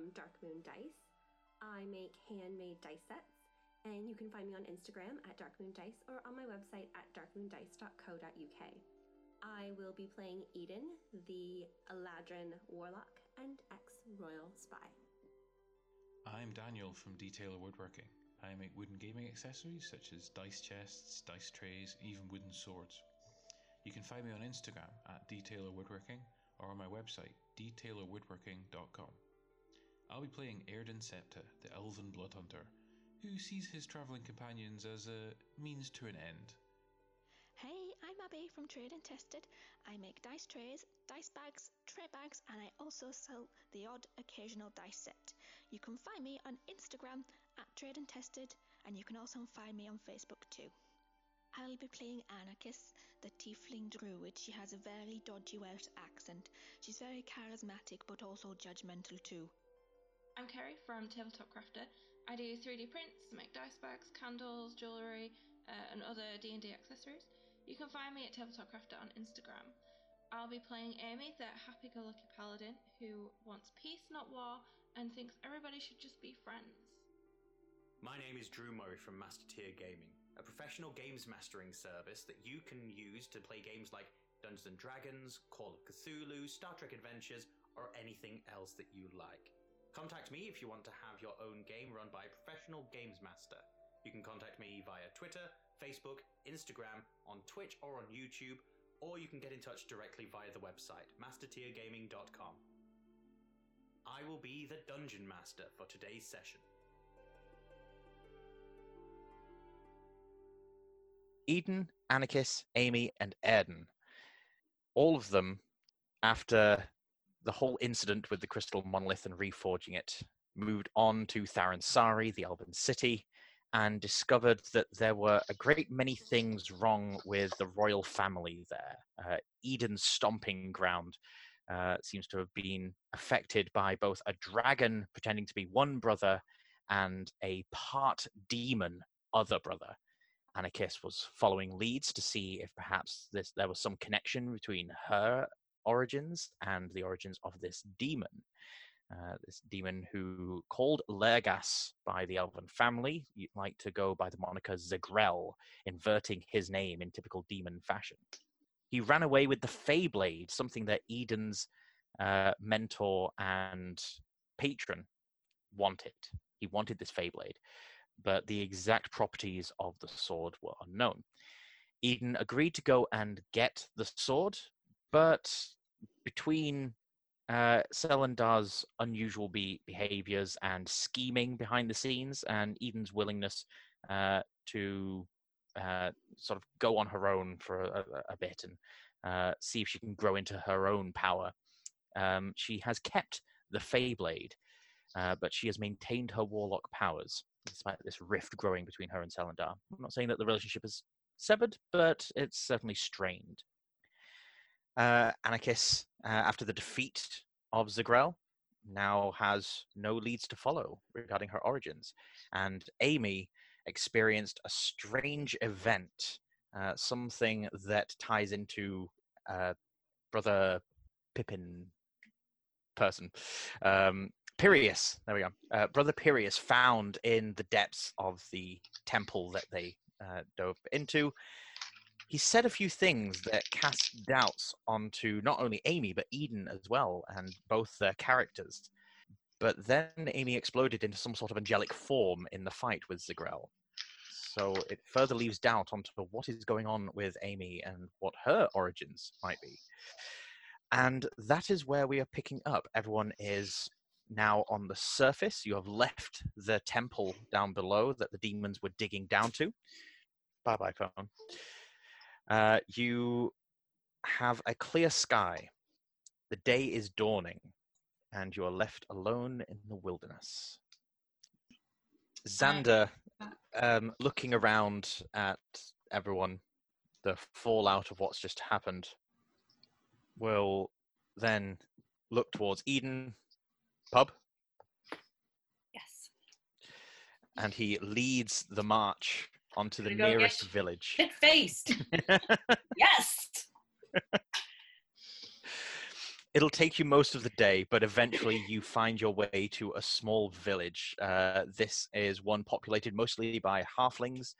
from Dark Moon Dice. I make handmade dice sets, and you can find me on Instagram at Dark Moon Dice or on my website at darkmoondice.co.uk. I will be playing Eden, the Eladrin warlock and ex royal spy. I'm Daniel from Detailer Woodworking. I make wooden gaming accessories such as dice chests, dice trays, even wooden swords. You can find me on Instagram at Detailer Woodworking or on my website, detailerwoodworking.com. I'll be playing Erden Septa, the elven blood hunter, who sees his travelling companions as a means to an end. Hey, I'm Abby from Trade and Tested. I make dice trays, dice bags, tray bags, and I also sell the odd occasional dice set. You can find me on Instagram at Trade and Tested, and you can also find me on Facebook too. I'll be playing Anarchus, the tiefling druid. She has a very dodgy Welsh accent. She's very charismatic but also judgmental too. I'm Kerry from Tabletop Crafter. I do 3D prints, to make dice bags, candles, jewellery, uh, and other D&D accessories. You can find me at Tabletop Crafter on Instagram. I'll be playing Amy, the happy-go-lucky paladin who wants peace, not war, and thinks everybody should just be friends. My name is Drew Murray from Master Tier Gaming, a professional games mastering service that you can use to play games like Dungeons and Dragons, Call of Cthulhu, Star Trek Adventures, or anything else that you like. Contact me if you want to have your own game run by a professional games master. You can contact me via Twitter, Facebook, Instagram, on Twitch, or on YouTube, or you can get in touch directly via the website, mastertiergaming.com. I will be the dungeon master for today's session. Eden, Anarchus, Amy, and Erden. All of them, after the whole incident with the crystal monolith and reforging it, moved on to Tharansari, the Elven city, and discovered that there were a great many things wrong with the royal family there. Uh, Eden's stomping ground uh, seems to have been affected by both a dragon pretending to be one brother and a part demon other brother. Anarchus was following leads to see if perhaps this, there was some connection between her origins and the origins of this demon. Uh, this demon who called Lergas by the elven family, you'd like to go by the moniker Zagrel, inverting his name in typical demon fashion. He ran away with the Feyblade, something that Eden's uh, mentor and patron wanted. He wanted this Feyblade, but the exact properties of the sword were unknown. Eden agreed to go and get the sword, but between uh, unusual be- behaviors and scheming behind the scenes, and Eden's willingness uh, to uh, sort of go on her own for a, a bit and uh, see if she can grow into her own power. Um, she has kept the Feyblade, uh, but she has maintained her warlock powers despite this rift growing between her and Selendar. I'm not saying that the relationship is severed, but it's certainly strained. Uh, Anarchus, uh, after the defeat of Zagrel, now has no leads to follow regarding her origins. And Amy experienced a strange event, uh, something that ties into uh, Brother Pippin person. Um, there we go. Uh, Brother Pirius found in the depths of the temple that they uh, dove into. He said a few things that cast doubts onto not only Amy but Eden as well, and both their characters. But then Amy exploded into some sort of angelic form in the fight with Zagrel. So it further leaves doubt onto what is going on with Amy and what her origins might be. And that is where we are picking up. Everyone is now on the surface. You have left the temple down below that the demons were digging down to. Bye bye, phone. Uh, you have a clear sky. The day is dawning, and you are left alone in the wilderness. Xander, um, looking around at everyone, the fallout of what's just happened, will then look towards Eden pub, Yes. and he leads the march onto the nearest village. Shit faced. yes. It'll take you most of the day, but eventually you find your way to a small village. Uh, this is one populated mostly by halflings.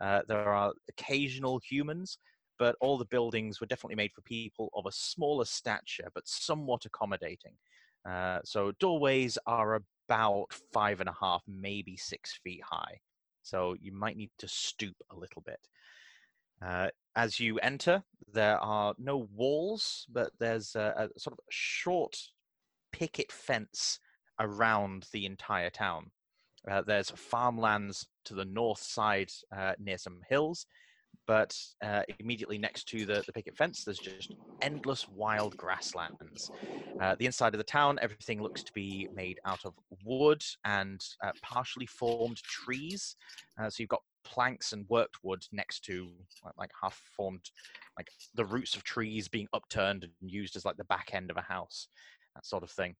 Uh, there are occasional humans, but all the buildings were definitely made for people of a smaller stature, but somewhat accommodating. Uh, so doorways are about five and a half, maybe six feet high. So you might need to stoop a little bit. Uh, as you enter, there are no walls, but there's a, a sort of short picket fence around the entire town. Uh, there's farmlands to the north side uh, near some hills, but uh, immediately next to the, the picket fence, there's just endless wild grasslands. Uh, the inside of the town, everything looks to be made out of wood and uh, partially formed trees. Uh, so you've got planks and worked wood next to like, like half formed, like the roots of trees being upturned and used as like the back end of a house, that sort of thing.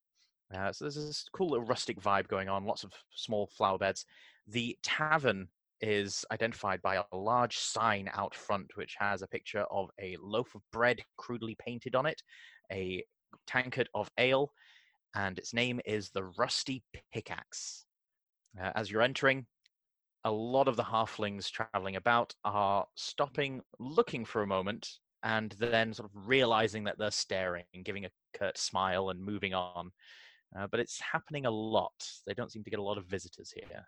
Uh, so there's this cool little rustic vibe going on, lots of small flower beds. The tavern is identified by a large sign out front which has a picture of a loaf of bread crudely painted on it, a tankard of ale, and its name is the Rusty Pickaxe. Uh, as you're entering, a lot of the halflings traveling about are stopping, looking for a moment, and then sort of realizing that they're staring and giving a curt smile and moving on. Uh, but it's happening a lot. They don't seem to get a lot of visitors here.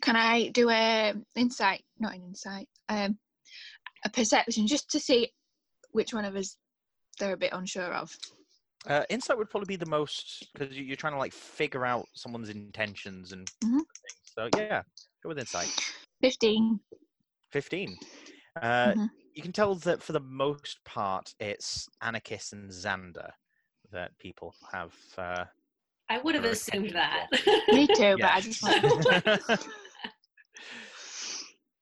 Can I do a insight? Not an insight. Um, a perception just to see which one of us they're a bit unsure of. Uh, insight would probably be the most because you're trying to like figure out someone's intentions and Mhm. things. So yeah, go with insight. Fifteen. Fifteen. Uh, Mhm. You can tell that for the most part, it's Anarchist and Xander that people have. Uh, I would have assumed that. Me too, but I just want.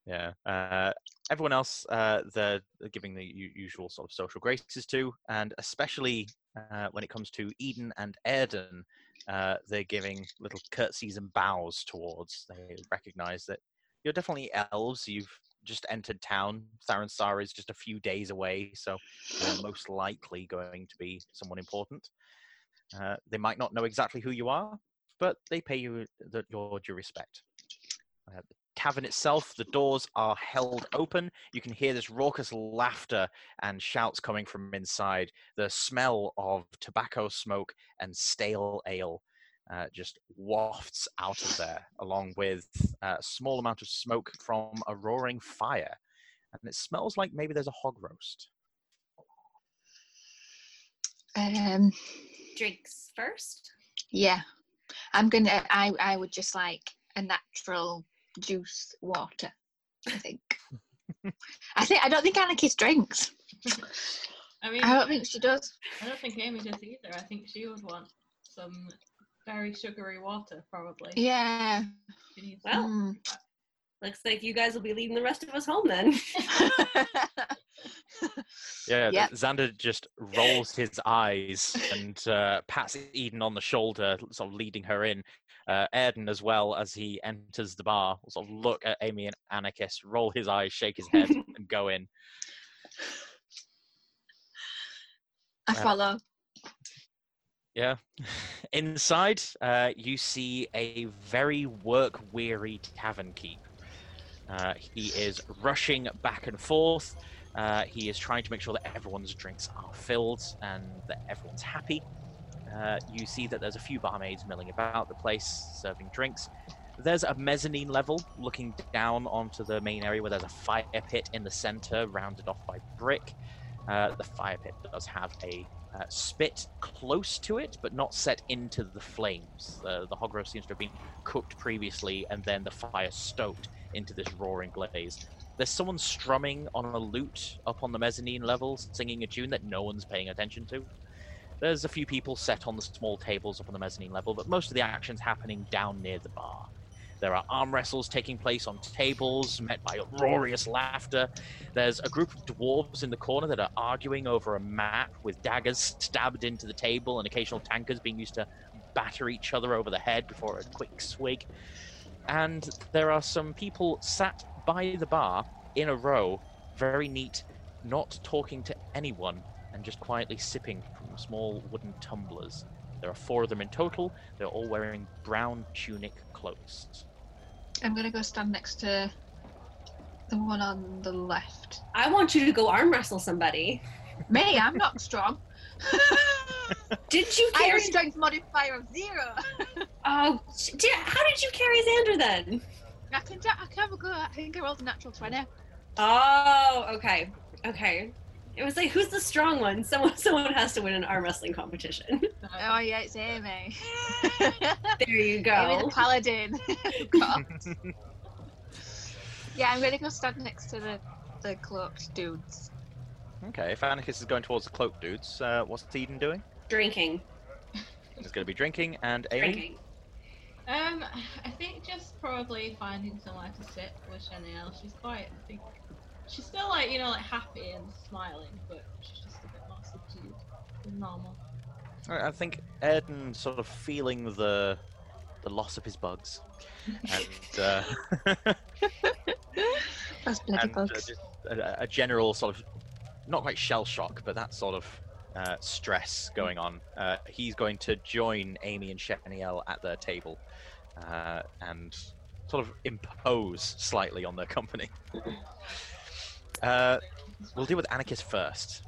yeah. Uh, everyone else, uh, they're giving the u- usual sort of social graces to, and especially uh, when it comes to Eden and Erden, uh, they're giving little curtsies and bows towards. They recognize that you're definitely elves. You've just entered town. Tharansar is just a few days away, so you're most likely going to be someone important. Uh, they might not know exactly who you are, but they pay you the, your due respect. The tavern itself, the doors are held open. You can hear this raucous laughter and shouts coming from inside. The smell of tobacco smoke and stale ale uh, just wafts out of there, along with uh, a small amount of smoke from a roaring fire. And it smells like maybe there's a hog roast. Um, Drinks first. yeah, I'm gonna. I I would just like a natural juice water. I think. I think I don't think Anarchist drinks. I mean, I don't think she does. I don't think Amy does either. I think she would want some very sugary water, probably. Yeah. Well, Mm. looks like you guys will be leading the rest of us home then. Yeah, Yep. Xander just rolls his eyes and uh, pats Eden on the shoulder, sort of leading her in. Uh, Erden, as well, as he enters the bar, will sort of look at Amy and Anarchist, roll his eyes, shake his head, and go in. I Uh, follow. Yeah. Inside, uh, you see a very work weary tavern keep. Uh, he is rushing back and forth. Uh, he is trying to make sure that everyone's drinks are filled and that everyone's happy. Uh, you see that there's a few barmaids milling about the place serving drinks. There's a mezzanine level looking down onto the main area where there's a fire pit in the center, rounded off by brick. Uh, the fire pit does have a uh, spit close to it, but not set into the flames. Uh, the hog roast seems to have been cooked previously, and then the fire stoked into this roaring blaze. There's someone strumming on a lute up on the mezzanine level, singing a tune that no one's paying attention to. There's a few people set on the small tables up on the mezzanine level, but most of the action's happening down near the bar. There are arm wrestles taking place on tables, met by uproarious laughter. There's a group of dwarves in the corner that are arguing over a map with daggers stabbed into the table and occasional tankers being used to batter each other over the head before a quick swig. And there are some people sat by the bar in a row, very neat, not talking to anyone and just quietly sipping from small wooden tumblers. There are four of them in total. They're all wearing brown tunic cloaks. I'm gonna go stand next to the one on the left. I want you to go arm wrestle somebody. Me, I'm not strong. Didn't you I have carry? a strength modifier of zero. Oh, sh- did, how did you carry Xander then? I can, I can have a go. I think I rolled a natural 20. Oh, okay, okay. It was like, who's the strong one? Someone, someone has to win an arm wrestling competition. Oh, yeah, it's Amy. there you Amy go. the paladin. Yeah, I'm gonna go stand next to the, the cloaked dudes. Okay, if Anarchist is going towards the cloak dudes, uh, what's Eden doing? Drinking, He's going to be drinking, and Amy. drinking. Um, I think just probably finding somewhere to sit with Chanel. She's quite, I think, she's still like, you know, like happy and smiling, but she's just a bit more subdued than normal. I think Erden sort of feeling the the loss of his bugs, and, uh, Those bloody and uh, bugs. just a, a general sort of not quite shell shock, but that sort of uh, stress going on. Uh, he's going to join Amy and Shepaniel at their table uh, and sort of impose slightly on their company. Uh, we'll deal with Anarchist first.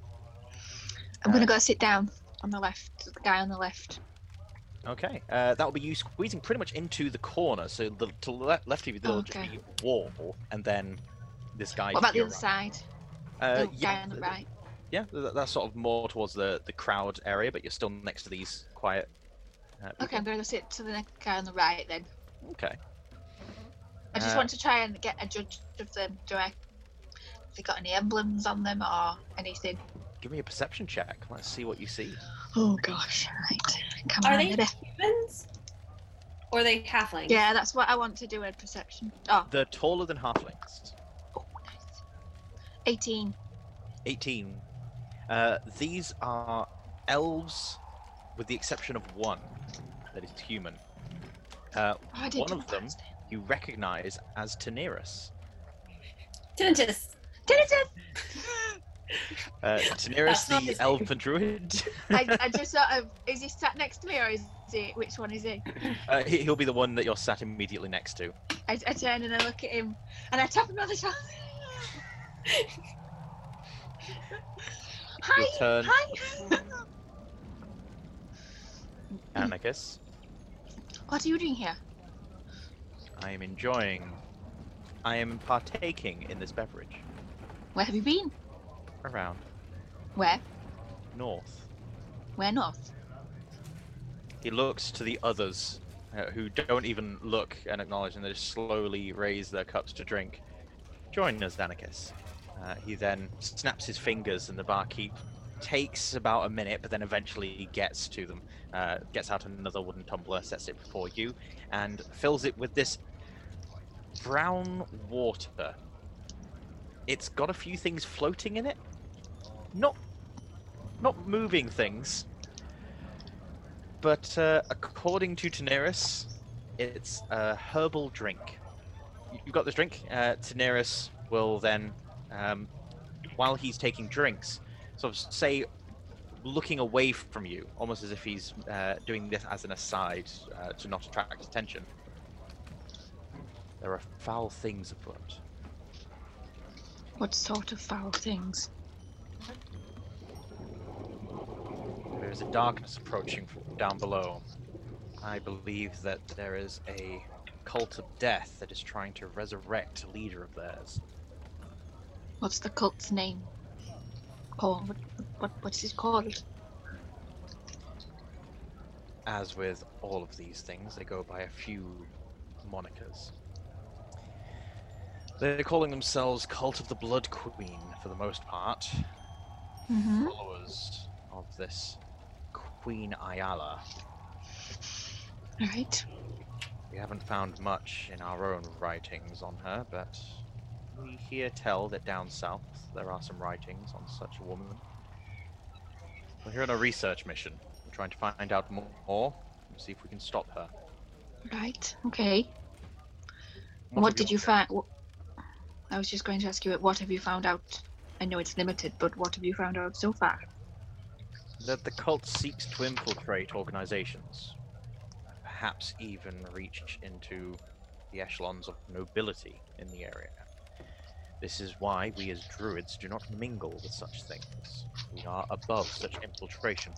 I'm gonna go sit down on the left. The guy on the left. Okay, uh, that will be you squeezing pretty much into the corner. So the, to the le- left of you, there'll Okay. just be wall, and then this guy. What about the other right. side? Uh, the yeah, guy on the right. yeah, that's sort of more towards the, the crowd area, but you're still next to these quiet. Uh, Okay. I'm gonna go sit to the next guy on the right then. Okay. I just Uh, want to try and get a judge of them. Do I? Have they got any emblems on them or anything? Give me a perception check. Let's see what you see. Oh gosh, right. Come Are on, they baby. humans? Or are they halflings? Yeah, that's what I want to do. A perception. Oh, They're taller than halflings. oh nice. 18. 18. Uh, these are elves, with the exception of one that is human. Uh, Oh, I did One do of them- Thursday. you recognize as Taneris. Tinnitus. Did Uh, That's the his name. elven druid. I, I just sort of. Is he sat next to me or is he? Which one is he? uh, he- he'll be the one that you're sat immediately next to. I, I turn and I look at him and I tap him on the shoulder. Hi, turn. hi. Amicus, what are you doing here? I am enjoying. I am partaking in this beverage. Where have you been? Around Where? north. Where north? He looks to the others, uh, who don't even look and acknowledge, and they just slowly raise their cups to drink. Join us, Danicus. Uh, he then snaps his fingers, and the barkeep takes about a minute, but then eventually gets to them. Uh, gets out another wooden tumbler, sets it before you, and fills it with this brown water. It's got a few things floating in it. Not, not moving things, but uh, according to Taneris, it's a herbal drink. You- You've got this drink. Uh, will then, um, while he's taking drinks, sort of say, looking away from you, almost as if he's uh, doing this as an aside uh, to not attract attention. There are foul things afoot. What sort of foul things? There is a darkness approaching down below. I believe that there is a cult of death that is trying to resurrect a leader of theirs. What's the cult's name? Oh, what, what what's it called? As with all of these things, they go by a few monikers. They're calling themselves Cult of the Blood Queen for the most part, Mm-hmm. followers of this Queen Ayala. Right. We haven't found much in our own writings on her, but we hear tell that down south there are some writings on such a woman. We're here on a research mission. We're trying to find out more and see if we can stop her. Right. Okay. What What, did you find? I was just going to ask you, what have you found out? I know it's limited, but what have you found out so far? that the cult seeks to infiltrate organizations, perhaps even reach into the echelons of nobility in the area. This is why we as druids do not mingle with such things. We are above such infiltration.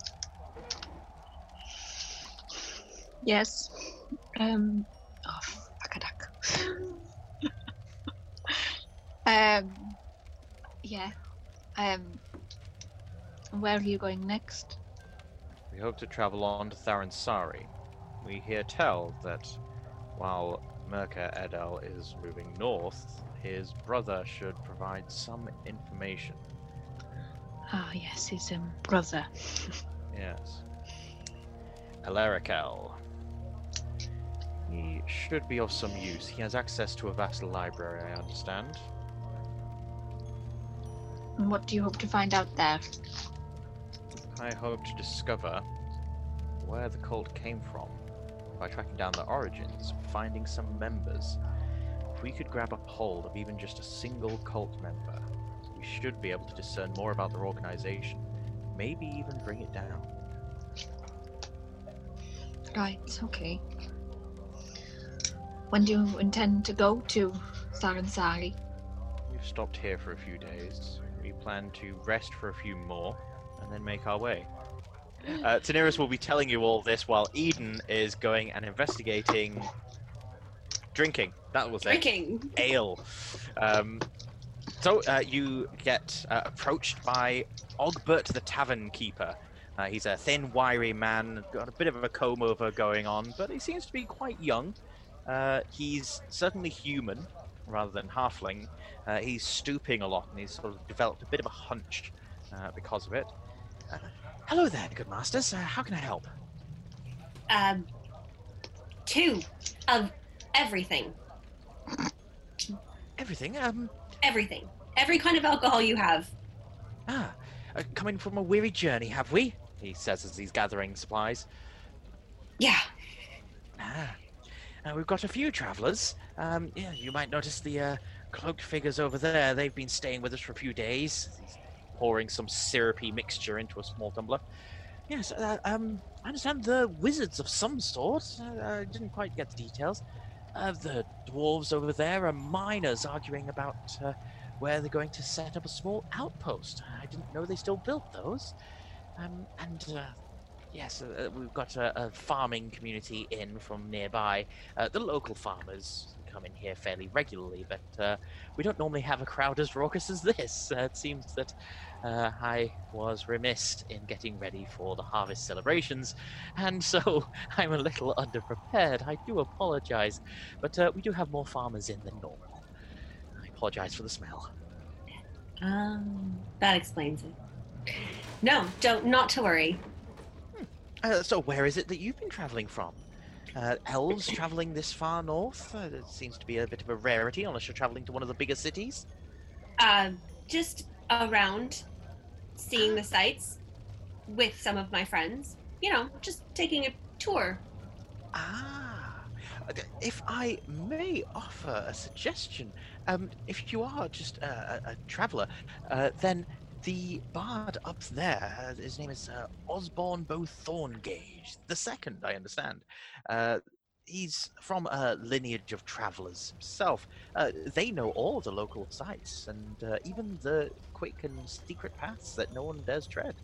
Yes. Um. Oh, fuck a duck. um. Yeah. Um. Where are you going next? We hope to travel on to Tharansari. We hear tell that while Merca Edel is moving north, his brother should provide some information. Ah, yes, his um, brother. Yes. Alarical. He should be of some use. He has access to a vast library, I understand. And what do you hope to find out there? I hope to discover where the cult came from by tracking down the origins, finding some members. If we could grab a hold of even just a single cult member, we should be able to discern more about their organization, maybe even bring it down. Right, okay. When do you intend to go to Tharansari? We've stopped here for a few days. We plan to rest for a few more, and then make our way. Uh, Taneris will be telling you all this while Eden is going and investigating drinking. That was it. Drinking. ale. Um, so uh, you get uh, approached by Ogbert the Tavern Keeper. Uh, he's a thin, wiry man, got a bit of a comb over going on, but he seems to be quite young. Uh, he's certainly human rather than halfling. Uh, he's stooping a lot and he's sort of developed a bit of a hunch uh, because of it. Uh, hello there, good masters. Uh, how can I help? Um, two of everything. Everything. Um, Everything. Every kind of alcohol you have. ah, uh, coming from a weary journey, have we? He says as he's gathering supplies. Yeah. Ah, uh, we've got a few travellers. Um, yeah, you might notice the uh, cloaked figures over there. They've been staying with us for a few days. He's pouring some syrupy mixture into a small tumbler. Yes, uh, um, I understand the wizards of some sort. Uh, I didn't quite get the details. Uh, the dwarves over there are miners arguing about where they're going to set up a small outpost. I didn't know they still built those. Um, and uh, Yes, uh, uh, we've got a, a farming community in from nearby. Uh, the local farmers come in here fairly regularly, but uh, we don't normally have a crowd as raucous as this. Uh, it seems that uh, I was remiss in getting ready for the harvest celebrations, and so I'm a little underprepared. I do apologize, but we do have more farmers in than normal. I apologize for the smell. Um, that explains it. No, don't. Not to worry. Uh, so, where is it that you've been travelling from? Uh, elves travelling this far north? Uh, it seems to be a bit of a rarity, unless you're travelling to one of the bigger cities. Uh, just around, seeing the sights with some of my friends. You know, just taking a tour. Ah, if I may offer a suggestion, um, if you are just a, a, a traveller, uh, then the bard up there, his name is uh, Osborne Bowthorngage the second, I understand. Uh, he's from a lineage of travellers himself. Uh, they know all the local sites and uh, even the quick and secret paths that no one dares tread.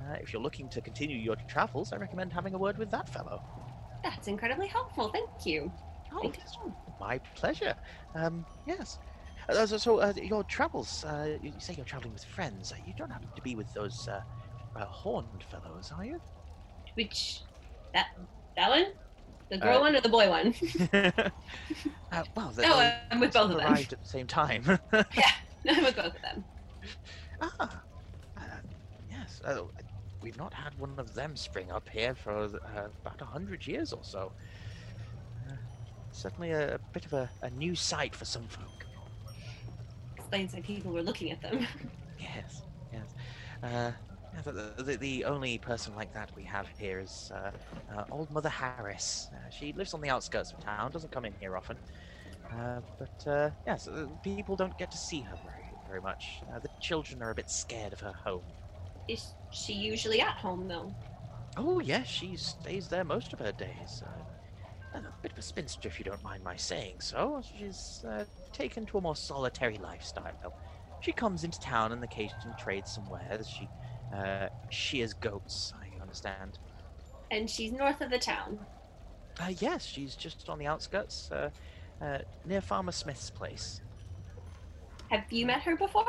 Uh, if you're looking to continue your travels, I recommend having a word with that fellow. That's incredibly helpful. Thank you. Oh, Thank you. my pleasure. Um, yes. Uh, so, so uh, your travels, uh, you say you're traveling with friends. Uh, you don't happen to be with those uh, uh, horned fellows, are you? Which that that one, the girl one or the boy one? uh, well, they, No, they I'm with both of them. arrived at the same time. Yeah, I'm with both of them. ah, uh, yes. Uh, we've not had one of them spring up here for uh, about a hundred years or so. Uh, certainly a, a bit of a, a new sight for some folk. Explains why people were looking at them. Yes, yes. Uh, yeah, the, the, the only person like that we have here is uh, uh, Old Mother Harris. Uh, she lives on the outskirts of town, doesn't come in here often. Uh, but uh, yes, people don't get to see her very, very much. Uh, the children are a bit scared of her home. Is she usually at home though? Oh, yes, she stays there most of her days. A bit of a spinster, if you don't mind my saying so. She's uh, taken to a more solitary lifestyle. Though. She comes into town on occasion and occasionally trades some wares. She uh, shears goats, I understand. And she's north of the town. Uh, yes, she's just on the outskirts, uh, uh, near Farmer Smith's place. Have you met her before?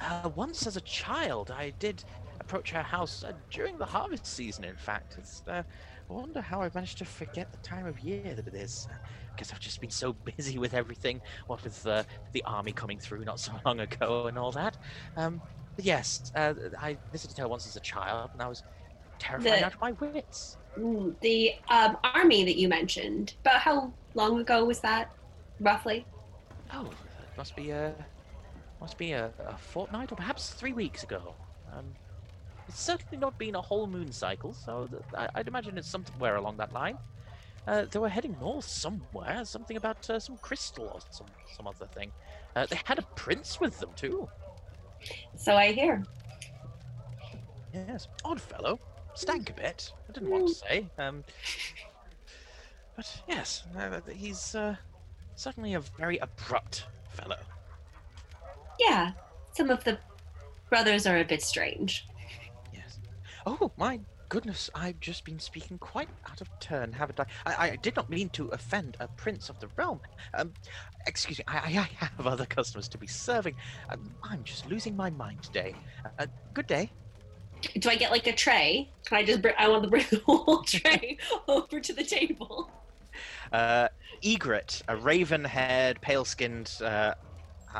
Uh, once as a child, I did approach her house uh, during the harvest season, in fact. It's, uh, I wonder how I managed to forget the time of year that it is. Because I've just been so busy with everything, what with uh, the army coming through not so long ago and all that. Um, but yes, uh, I visited her once as a child, and I was terrified The- out of my wits. The um, army that you mentioned. About how long ago was that, roughly? Oh, it must be a must be a, a fortnight or perhaps three weeks ago. Um, it's certainly not been a whole moon cycle, so th- I, I'd imagine it's somewhere along that line. Uh, they were heading north somewhere, something about uh, some crystal or some some other thing. Uh, they had a prince with them too. So I hear. Yes, odd fellow, stank a bit. I didn't want to say. Um, but yes, uh, he's uh, certainly a very abrupt fellow. Yeah, some of the brothers are a bit strange. Oh my goodness! I've just been speaking quite out of turn, haven't I? I, I did not mean to offend a prince of the realm. Um, excuse me. I, I I have other customers to be serving. Um, I'm just losing my mind today. Uh, good day. Do I get like a tray? Can I just bring? I want to bring the whole tray over to the table. Uh, Egret, a raven-haired, pale-skinned, uh,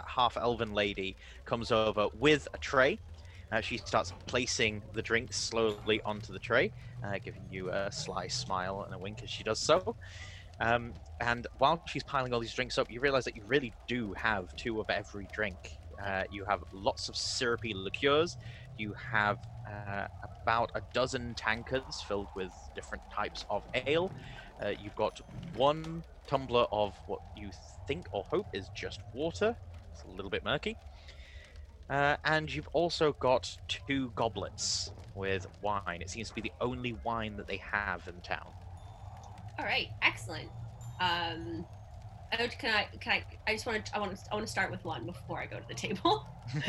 half-elven lady, comes over with a tray. Uh, she starts placing the drinks slowly onto the tray, uh, giving you a sly smile and a wink as she does so. Um, and while she's piling all these drinks up, you realize that you really do have two of every drink. Uh, you have lots of syrupy liqueurs. You have uh, about a dozen tankards filled with different types of ale. Uh, you've got one tumbler of what you think or hope is just water. It's a little bit murky. Uh, and you've also got two goblets with wine. It seems to be the only wine that they have in town. All right, excellent. Um, I- can I? Can I? I just want to. I want to. I want to start with one before I go to the table.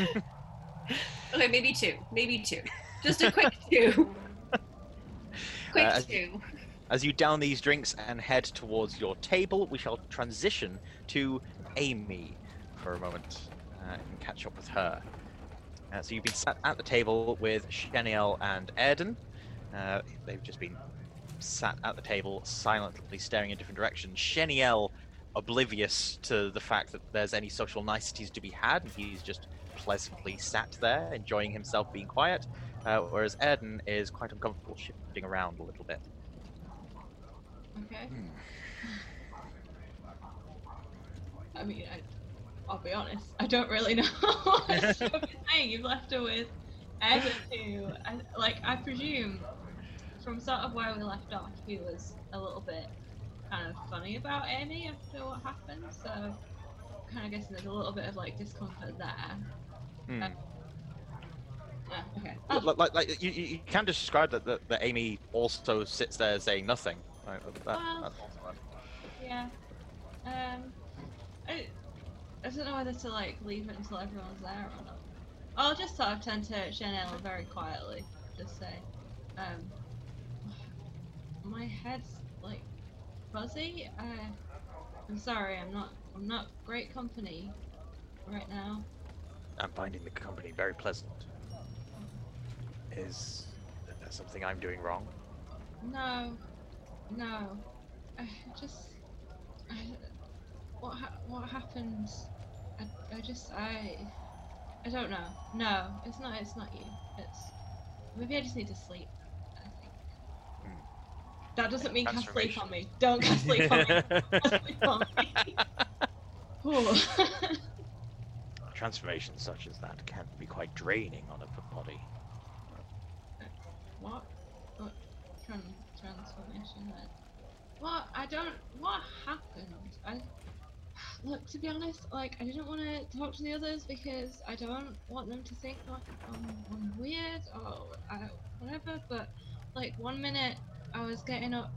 okay, maybe two. Maybe two. Just a quick two. quick Uh, two. As you down these drinks and head towards your table, we shall transition to Amy for a moment uh, and catch up with her. Uh, so you've been sat at the table with Sheniel and Erden. Uh, they've just been sat at the table, silently staring in different directions. Sheniel, oblivious to the fact that there's any social niceties to be had, and he's just pleasantly sat there, enjoying himself being quiet. Uh, whereas Erden is quite uncomfortable, shifting around a little bit. Okay. I mean, I, I'll be honest. I don't really know saying. You've left her with Evan, who, I, like, I presume, from sort of where we left off, he was a little bit kind of funny about Amy after what happened. So, kind of guessing there's a little bit of like discomfort there. Hmm. Yeah. Okay. Like, like, like, like you, you can describe that, that that Amy also sits there saying nothing. Right? That, Well-. Yeah. Um, I don't know whether to like leave it until everyone's there or not. I'll just sort of turn to Chanel very quietly, just say, um, my head's like fuzzy. Uh, I'm sorry, I'm not, I'm not great company right now. I'm finding the company very pleasant. Is there something I'm doing wrong? No, no, I just, I, what, ha- what happened? I, I just, I, I don't know. No, it's not. It's not you. It's maybe I just need to sleep. I think. Hmm. That doesn't mean cast sleep on me. Don't cast sleep on me. Cast sleep on me. Transformations such as that can be quite draining on a body. what? What? Transformation. What? I don't. What happened? I. look, to be honest, like I didn't want to talk to the others because I don't want them to think like I'm, I'm weird or I, whatever. But like one minute I was getting up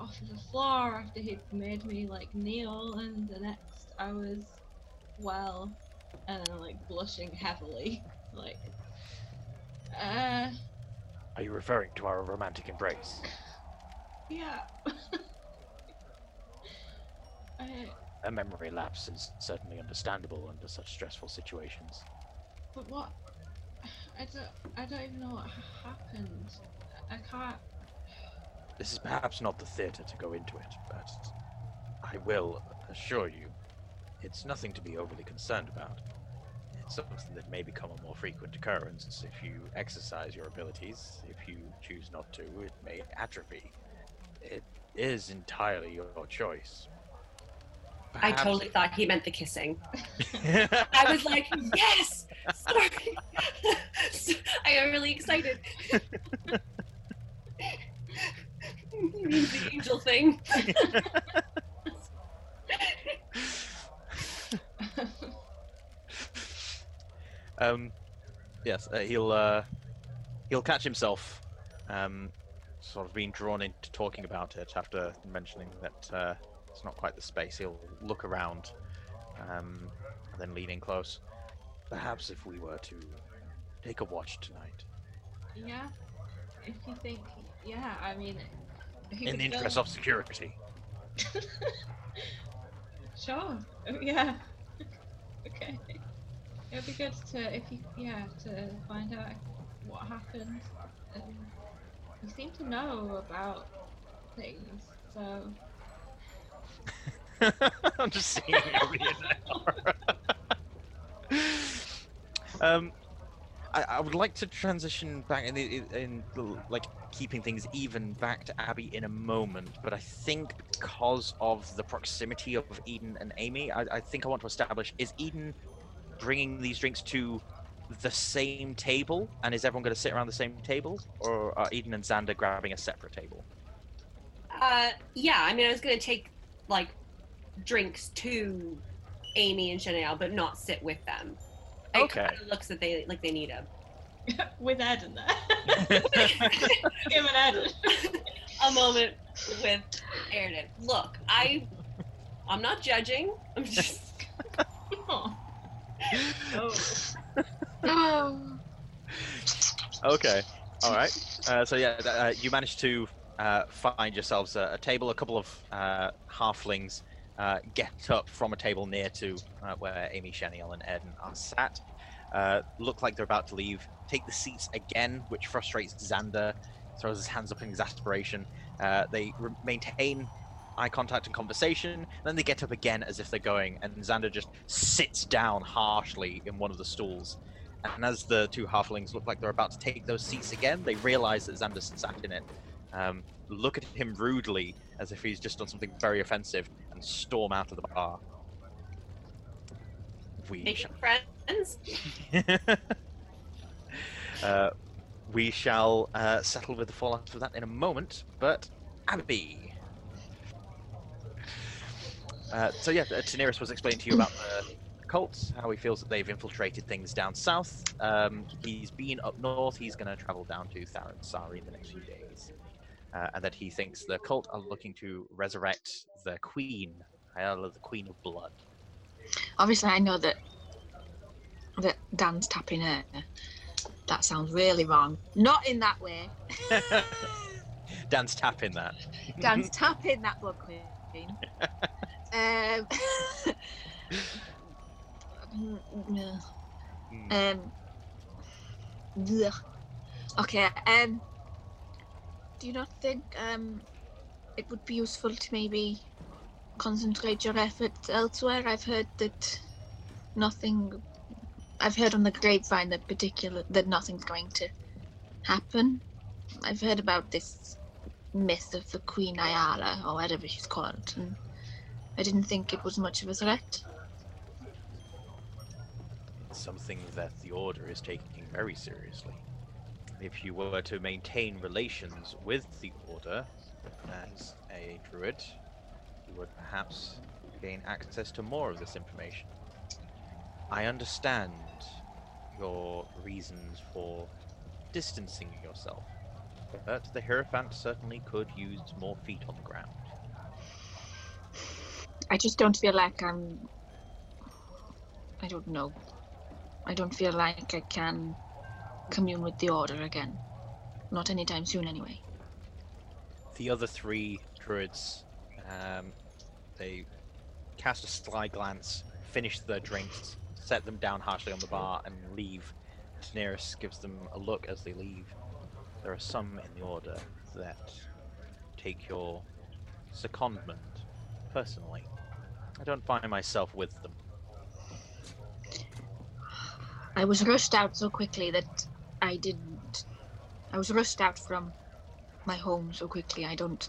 off of the floor after he'd made me like kneel, and the next I was well, and like blushing heavily, like. Uh, Are you referring to our romantic embrace? yeah. I, A memory lapse is certainly understandable under such stressful situations. But what? I don't. I don't even know what happened. I can't. This is perhaps not the theatre to go into it, but I will assure you, it's nothing to be overly concerned about. It's something that may become a more frequent occurrence if you exercise your abilities. If you choose not to, it may atrophy. It is entirely your choice. I totally thought he meant the kissing. I was like, yes! Sorry. I got really excited. He means the angel thing. Um, yes, uh, he'll uh, he'll catch himself, um, sort of being drawn into talking about it after mentioning that uh, it's not quite the space. He'll look around, um, and then lean in close. Perhaps if we were to take a watch tonight, Yeah. If you think, yeah, I mean, in the interest still- of security. Sure. Oh, yeah. okay. It'd be good to, if you, yeah, to find out what happened. Um, you seem to know about things, so I'm just seeing it um, I, I would like to transition back in, the, in like keeping things even back to Abby in a moment, but I think because of the proximity of Eden and Amy, I, I think I want to establish: is Eden bringing these drinks to the same table, and is everyone going to sit around the same table, or are Eden and Xander grabbing a separate table? Uh, yeah, I mean, I was gonna take like drinks to Amy and Chanel, but not sit with them. It Okay. kinda looks that they like they need a with Ed in there. Him and Ed. a moment with Aaron. Look, I I'm not judging. I'm just oh. Oh. Oh. Okay. All right. Uh, so yeah, uh, you managed to uh, find yourselves a, a table. A couple of uh, halflings uh, get up from a table near to uh, where Amy, Shaniel, and Eden are sat. Uh, look like they're about to leave. Take the seats again, which frustrates Xander. Throws his hands up in exasperation. Uh, they re- maintain eye contact and conversation. Then they get up again as if they're going, and Xander just sits down harshly in one of the stools. And as the two halflings look like they're about to take those seats again, they realize that Xander sat in it. Um, look at him rudely, as if he's just done something very offensive, and storm out of the bar. We making friends. shall, uh, we shall uh, settle with the fallout of that in a moment. But Abby. Uh, so yeah, uh, Taneris was explaining to you about the cults, how he feels that they've infiltrated things down south. Um, he's been up north. He's going to travel down to Tharansari in the next few days, uh, and that he thinks the cult are looking to resurrect the queen, Ayala, the Queen of Blood. Obviously, I know that that Dan's tapping her. That sounds really wrong. Not in that way. Dan's tapping that. Dan's tapping that blood queen. Um, mm, mm, Hmm. um, okay. Um, do you not think um, it would be useful to maybe concentrate your efforts elsewhere? I've heard that nothing. I've heard on the grapevine that particular that nothing's going to happen. I've heard about this myth of the Queen Ayala or whatever she's called, and I didn't think it was much of a threat. something that the Order is taking very seriously. If you were to maintain relations with the Order as a druid, you would perhaps gain access to more of this information. I understand your reasons for distancing yourself, but the Hierophant certainly could use more feet on the ground. I just don't feel like I'm. I don't know. I don't feel like I can commune with the Order again. Not anytime soon, anyway. The other three druids, um, they cast a sly glance, finish their drinks, set them down harshly on the bar, and leave. Taneris gives them a look as they leave. There are some in the Order that take your secondment personally. I don't find myself with them. I was rushed out so quickly that I didn't. I was rushed out from my home so quickly. I don't.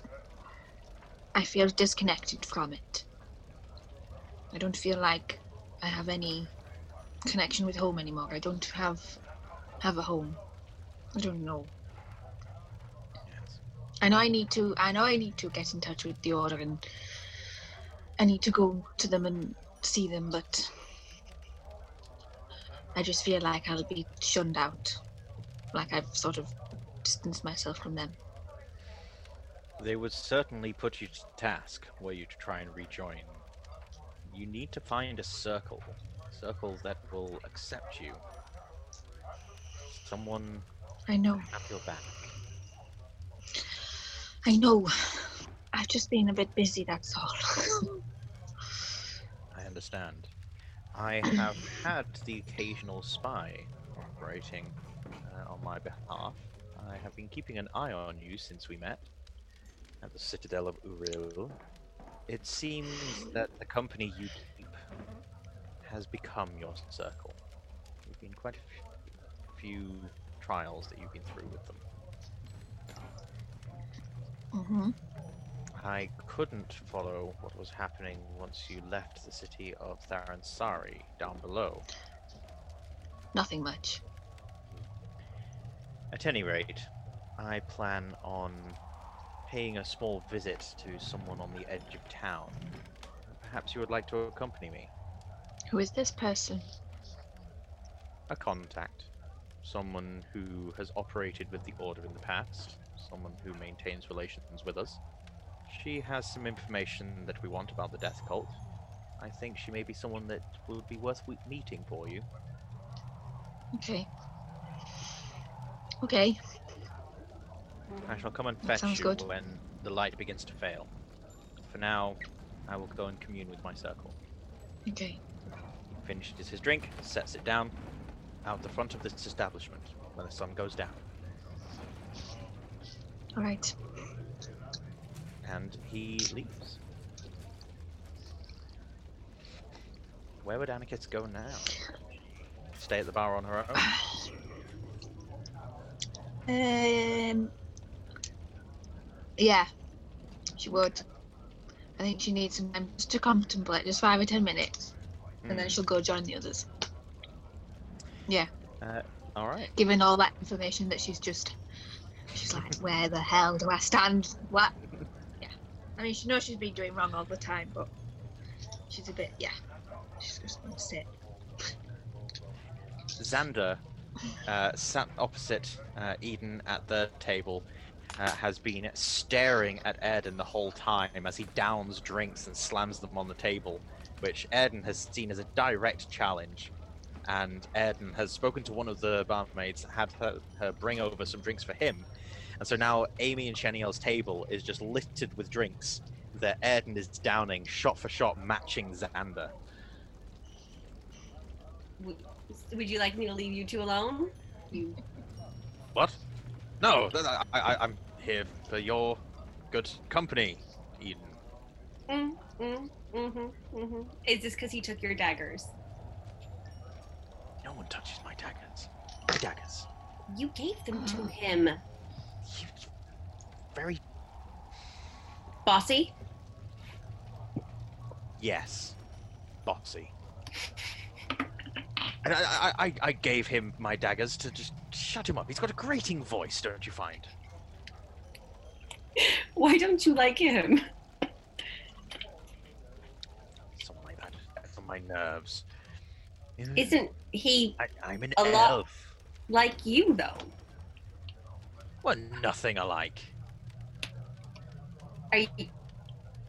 I feel disconnected from it. I don't feel like I have any connection with home anymore. I don't have have a home. I don't know. Yes. I know I need to. I know I need to get in touch with the order, and I need to go to them and see them. But I just feel like I'll be shunned out, like I've sort of distanced myself from them. They would certainly put you to task were you to try and rejoin. You need to find a circle, a circle that will accept you. Someone I know. have your back. I know. I've just been a bit busy. That's all. I understand. I have had the occasional spy operating uh, on my behalf. I have been keeping an eye on you since we met at the Citadel of Uril. It seems that the company you keep has become your circle. There've been quite a few trials that you've been through with them. hmm I couldn't follow what was happening once you left the city of Tharansari down below. Nothing much. At any rate, I plan on paying a small visit to someone on the edge of town. Perhaps you would like to accompany me. Who is this person? A contact. Someone who has operated with the Order in the past. Someone who maintains relations with us. She has some information that we want about the Death Cult. I think she may be someone that would be worth meeting for you. Okay. Okay. I shall come and fetch you good. when the light begins to fail. For now, I will go and commune with my circle. Okay. He Finishes his drink, sets it down out the front of this establishment when the sun goes down, All right. and he leaves. Where would Anarchus go now? Stay at the bar on her own? Um. Yeah, she would. I think she needs some time just to contemplate, just five or ten minutes, and then Hmm, she'll go join the others. Yeah. Uh, all right. Given all that information that she's just, she's like, where the hell do I stand? What? Yeah. I mean, she knows she's been doing wrong all the time, but she's a bit, yeah. She's just gonna sit. Xander, uh, sat opposite uh, Eden at the table, uh, has been staring at Erden the whole time as he downs drinks and slams them on the table, which Erden has seen as a direct challenge. And Erden has spoken to one of the barmaids, had her, her bring over some drinks for him. And so now Amy and Sheniel's table is just littered with drinks that Erden is downing shot for shot, matching Xander. Would you like me to leave you two alone? You What? No, th- th- I, I, I'm here for your good company, Eden. Mm, mm, mm-hmm, mm-hmm. Is this because he took your daggers? No one touches my daggers. My daggers. You gave them to him. You, very Bossy? yes, bossy. And I, I, I, gave him my daggers to just shut him up. He's got a grating voice, don't you find? Why don't you like him? my nerves. Isn't he I, I'm an a lot- elf. like you though? We're nothing alike. Are you,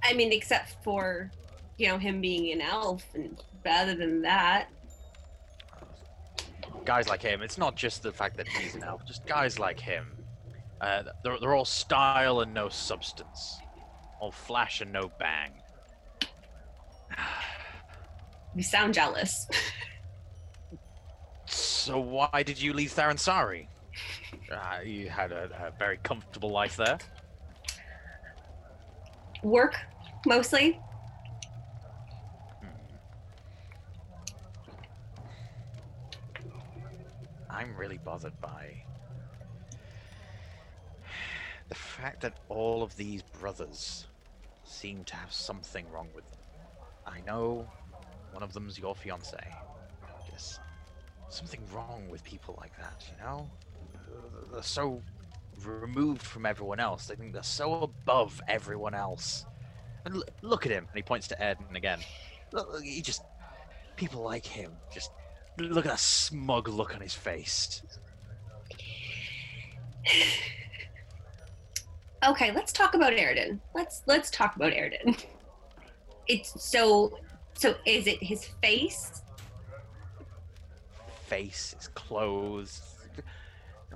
I mean, except for you know him being an elf, and other than that, Guys like him, it's not just the fact that he's an elf, just guys like him. Uh, they're, they're all style and no substance. All flash and no bang. you sound jealous. So why did you leave Tharansari? Uh, you had a, a very comfortable life there. Work mostly. I'm really bothered by the fact that all of these brothers seem to have something wrong with them. I know one of them's your fiance. Just something wrong with people like that, you know? They're so removed from everyone else. They think they're so above everyone else. And l- look at him. And he points to Eden again. Look, look, he just. People like him. Just look at that smug look on his face. Okay, let's talk about Airden. Let's let's talk about Airden. It's so so is it his face? Face, his clothes.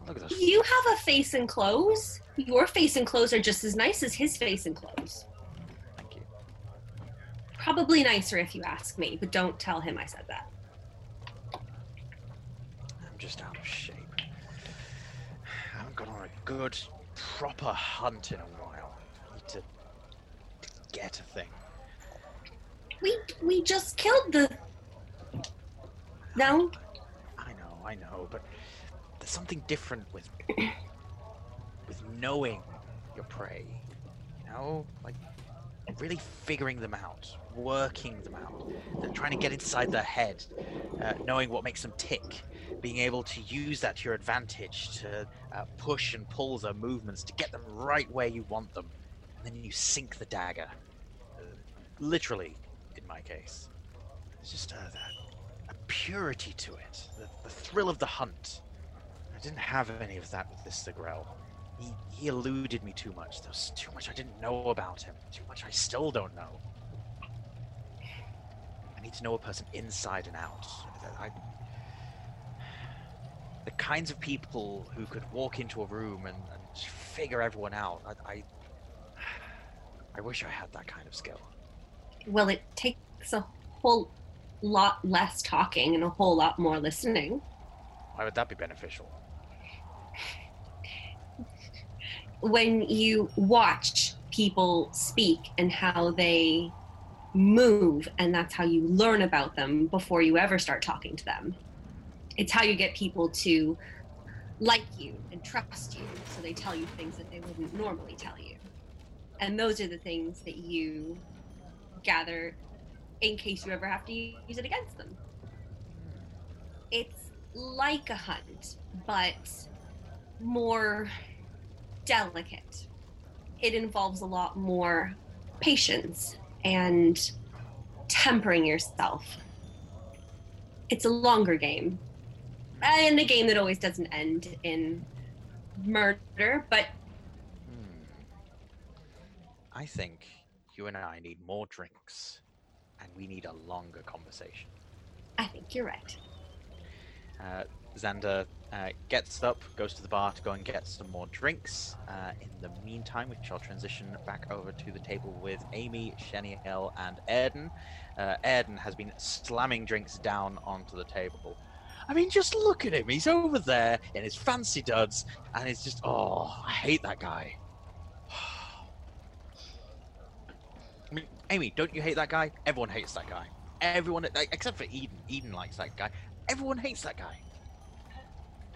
Look at those. You have a face and clothes. Your face and clothes are just as nice as his face and clothes. Thank you. Probably nicer if you ask me, but don't tell him I said that. Just out of shape. I haven't gone on a good, proper hunt in a while. I need to, to get a thing. We we just killed the No? I know, I know, but there's something different with with knowing your prey. You know, like really figuring them out, working them out, trying to get inside their head, uh, knowing what makes them tick, being able to use that to your advantage to uh, push and pull their movements to get them right where you want them, and then you sink the dagger. Uh, literally, in my case, it's just uh, that a purity to it, the, the thrill of the hunt. I didn't have any of that with this Sigrel. He, he eluded me too much. There was too much I didn't know about him. Too much I still don't know. I need to know a person inside and out. I, the kinds of people who could walk into a room and, and figure everyone out. I, I, I wish I had that kind of skill. Well, it takes a whole lot less talking and a whole lot more listening. Why would that be beneficial? When you watch people speak and how they move, and that's how you learn about them before you ever start talking to them. It's how you get people to like you and trust you, so they tell you things that they wouldn't normally tell you. And those are the things that you gather in case you ever have to use it against them. It's like a hunt, but more delicate. It involves a lot more patience and tempering yourself. It's a longer game. And a game that always doesn't end in murder, but Hmm. I think you and I need more drinks, and we need a longer conversation. I think you're right. Uh, Xander uh, gets up, goes to the bar to go and get some more drinks. Uh, in the meantime, we shall transition back over to the table with Amy, Sheniel, and Erden. Uh, Erden has been slamming drinks down onto the table. I mean, just look at him. He's over there in his fancy duds, and it's just, oh, I hate that guy. I mean, Amy, don't you hate that guy? Everyone hates that guy. Everyone, except for Eden. Eden likes that guy. Everyone hates that guy.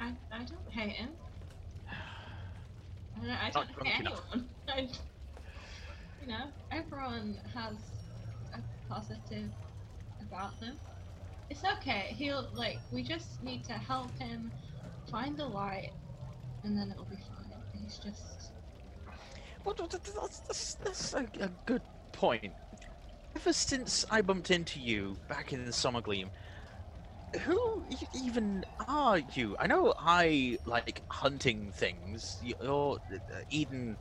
I, I don't hate him. I don't, I don't hate enough. anyone. I, you know, everyone has a positive about them. It's okay. He'll like. We just need to help him find the light, and then it'll be fine. He's just. Well, th- th- that's, that's, that's a, a good point. ever since I bumped into you back in Summergleam, who even are you? I know I like hunting things. Your uh, Eden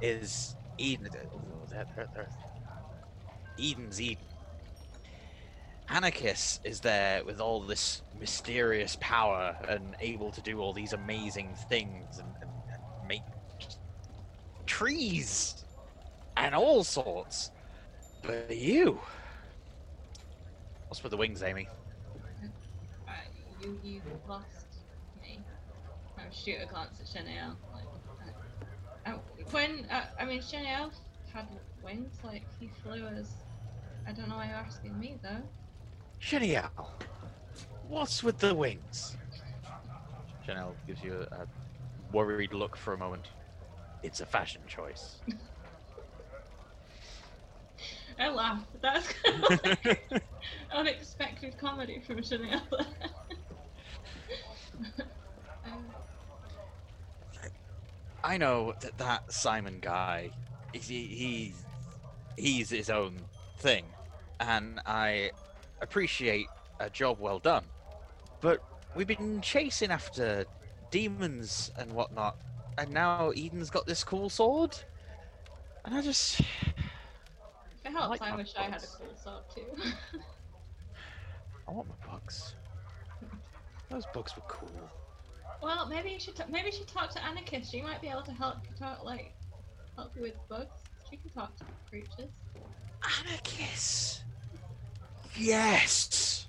is Eden. oh, that- that- Eden's Eden. Anarchus is there with all this mysterious power and able to do all these amazing things and, and, and make trees and all sorts. But you, what's with the wings, Amy? Uh, you you lost me. I shoot a glance at Chanel. Like, uh, uh, when uh, I mean Chanel had wings, like he flew as. I don't know why you're asking me though. Chanel, what's with the wings? Chanel gives you a, a worried look for a moment. It's a fashion choice. I laugh. That's kind of like unexpected comedy from Chanel. I know that that Simon guy, he, he he's his own thing, and I appreciate a job well done. But we've been chasing after demons and whatnot, and now Eden's got this cool sword, and I just it helps, like I wish I had a cool sword too. I want my bugs. Those books were cool. well, maybe you should. T- maybe you should talk to Anarchus. She might be able to help you talk, like, help you with books. She can talk to creatures. Anarchus. Yes.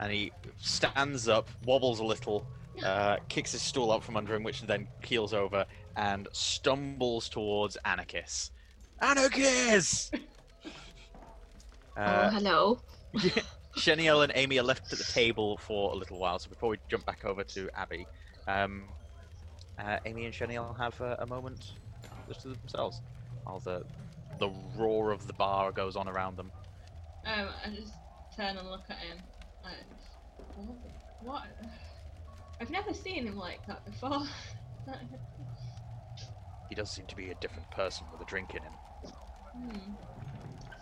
And he stands up, wobbles a little, uh, kicks his stool up from under him, which then keels over, and stumbles towards Anarchus. Anarchus! oh, Uh, hello. Sheniel and Amy are left at the table for a little while, so before we jump back over to Abby, um, uh, Amy and Sheniel have uh, a moment just to themselves while the, the roar of the bar goes on around them. Um, I just turn and look at him. What? what? I've never seen him like that before. He does seem to be a different person with a drink in him. hmm.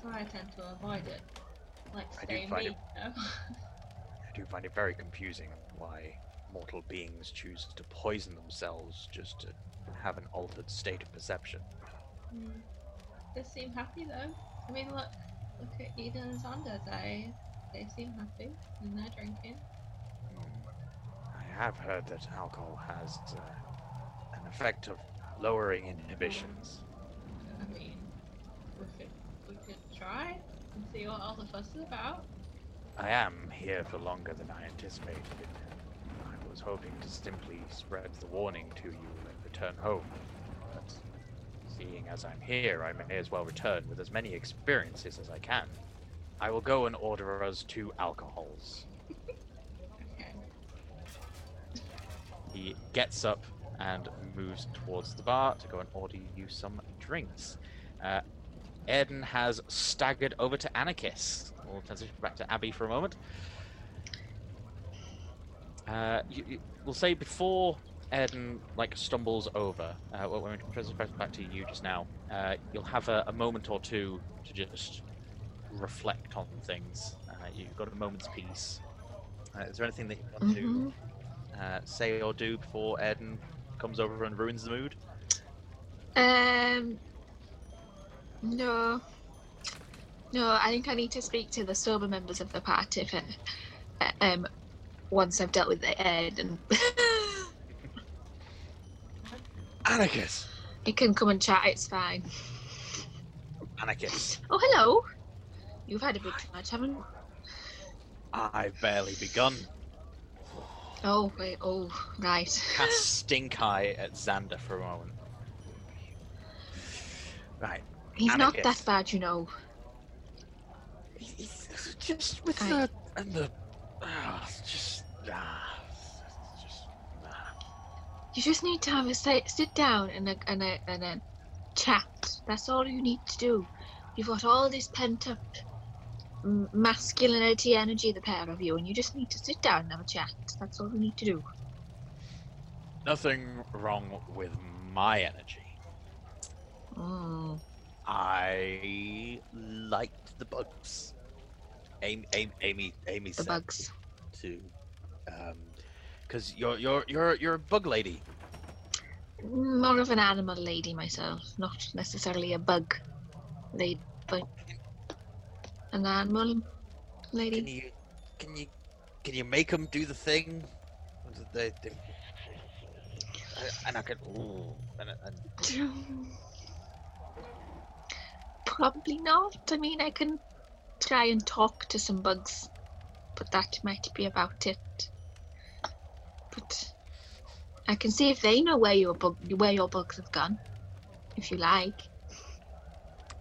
So I tend to avoid it. Like I do stay find me. it- I do find it very confusing why mortal beings choose to poison themselves just to have an altered state of perception. Hmm. They seem happy though. I mean, look, look at Eden and Xander. They, they seem happy and they're drinking. I have heard that alcohol has uh, an effect of lowering inhibitions. I mean, we could, we could try and see what all the fuss is about. I am here for longer than I anticipated. I was hoping to simply spread the warning to you and return home. But seeing as I'm here, I may as well return with as many experiences as I can. I will go and order us two alcohols. Okay. He gets up and moves towards the bar to go and order you some drinks. Uh, Eden has staggered over to Anarchus. We'll transition back to Abby for a moment. Uh, you, you, we'll say before Eden like stumbles over, uh, well, when we transition back- to you just now, uh, you'll have a, a moment or two to just reflect on things. Uh, you've got a moment's peace. Uh, is there anything that you want to Mhm. uh, say or do before Eden comes over and ruins the mood? Um, no. No, I think I need to speak to the sober members of the party for, uh, um, once I've dealt with the Ed and Anarchus! he can come and chat, it's fine. Anarchus! Oh, hello. You've had a big night, haven't I've barely begun. Oh, wait, oh, right. Cast stink eye at Xander for a moment. Right. He's not that bad, you know. It's Just with I- the and the ah, just ah, just ah. You just need to have a sit, sit down and a, and, a, and a chat. That's all you need to do. You've got all this pent up masculinity energy, the pair of you, and you just need to sit down and have a chat. That's all you need to do. nothing wrong with my energy. Mm. I liked the bugs. Amy, Amy, Amy, Amy The bugs. to, um, because you're you're you're you're a bug lady. More of an animal lady myself, not necessarily a bug lady, but an animal lady. Can you can you can you make them do the thing? They, they, and I can. ooh, and, and Probably not. I mean, I can try and talk to some bugs, but that might be about it. But I can see if they know where your bug, where your bugs have gone, if you like.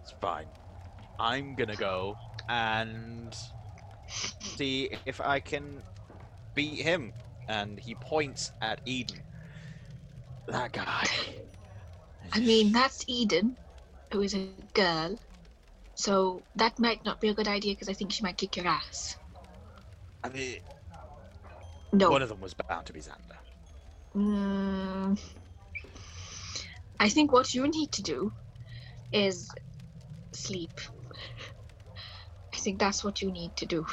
It's fine. I'm gonna go and see if I can beat him. And he points at Eden. That guy. I mean, that's Eden, who is a girl. So that might not be a good idea because I think she might kick your ass. I mean, No. one of them was bound to be Xander. Mm, I think what you need to do is sleep. I think that's what you need to do.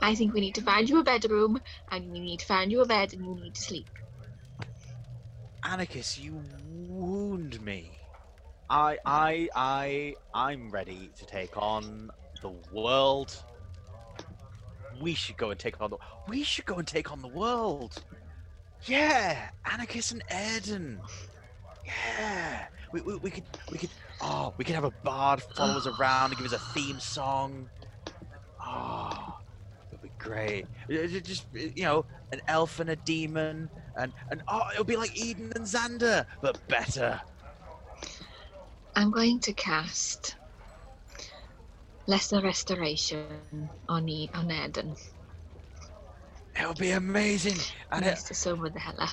I think we need to find you a bedroom and we need to find you a bed and you need to sleep. Anarchus, you wound me. I, I, I, I'm ready to take on the world. We should go and take on the. We should go and take on the world. Yeah, Anarchus and Eden. Yeah, we, we, we could, we could. Oh, we could have a bard follow us around and give us a theme song. Oh, it'd be great. Uh, ju- Just you know, an elf and a demon, and and oh, it'll be like Eden and Xander, but better. I'm going to cast Lesser Restoration on, e- on Eden. It'll be amazing, and it, Nice to sober the hell up.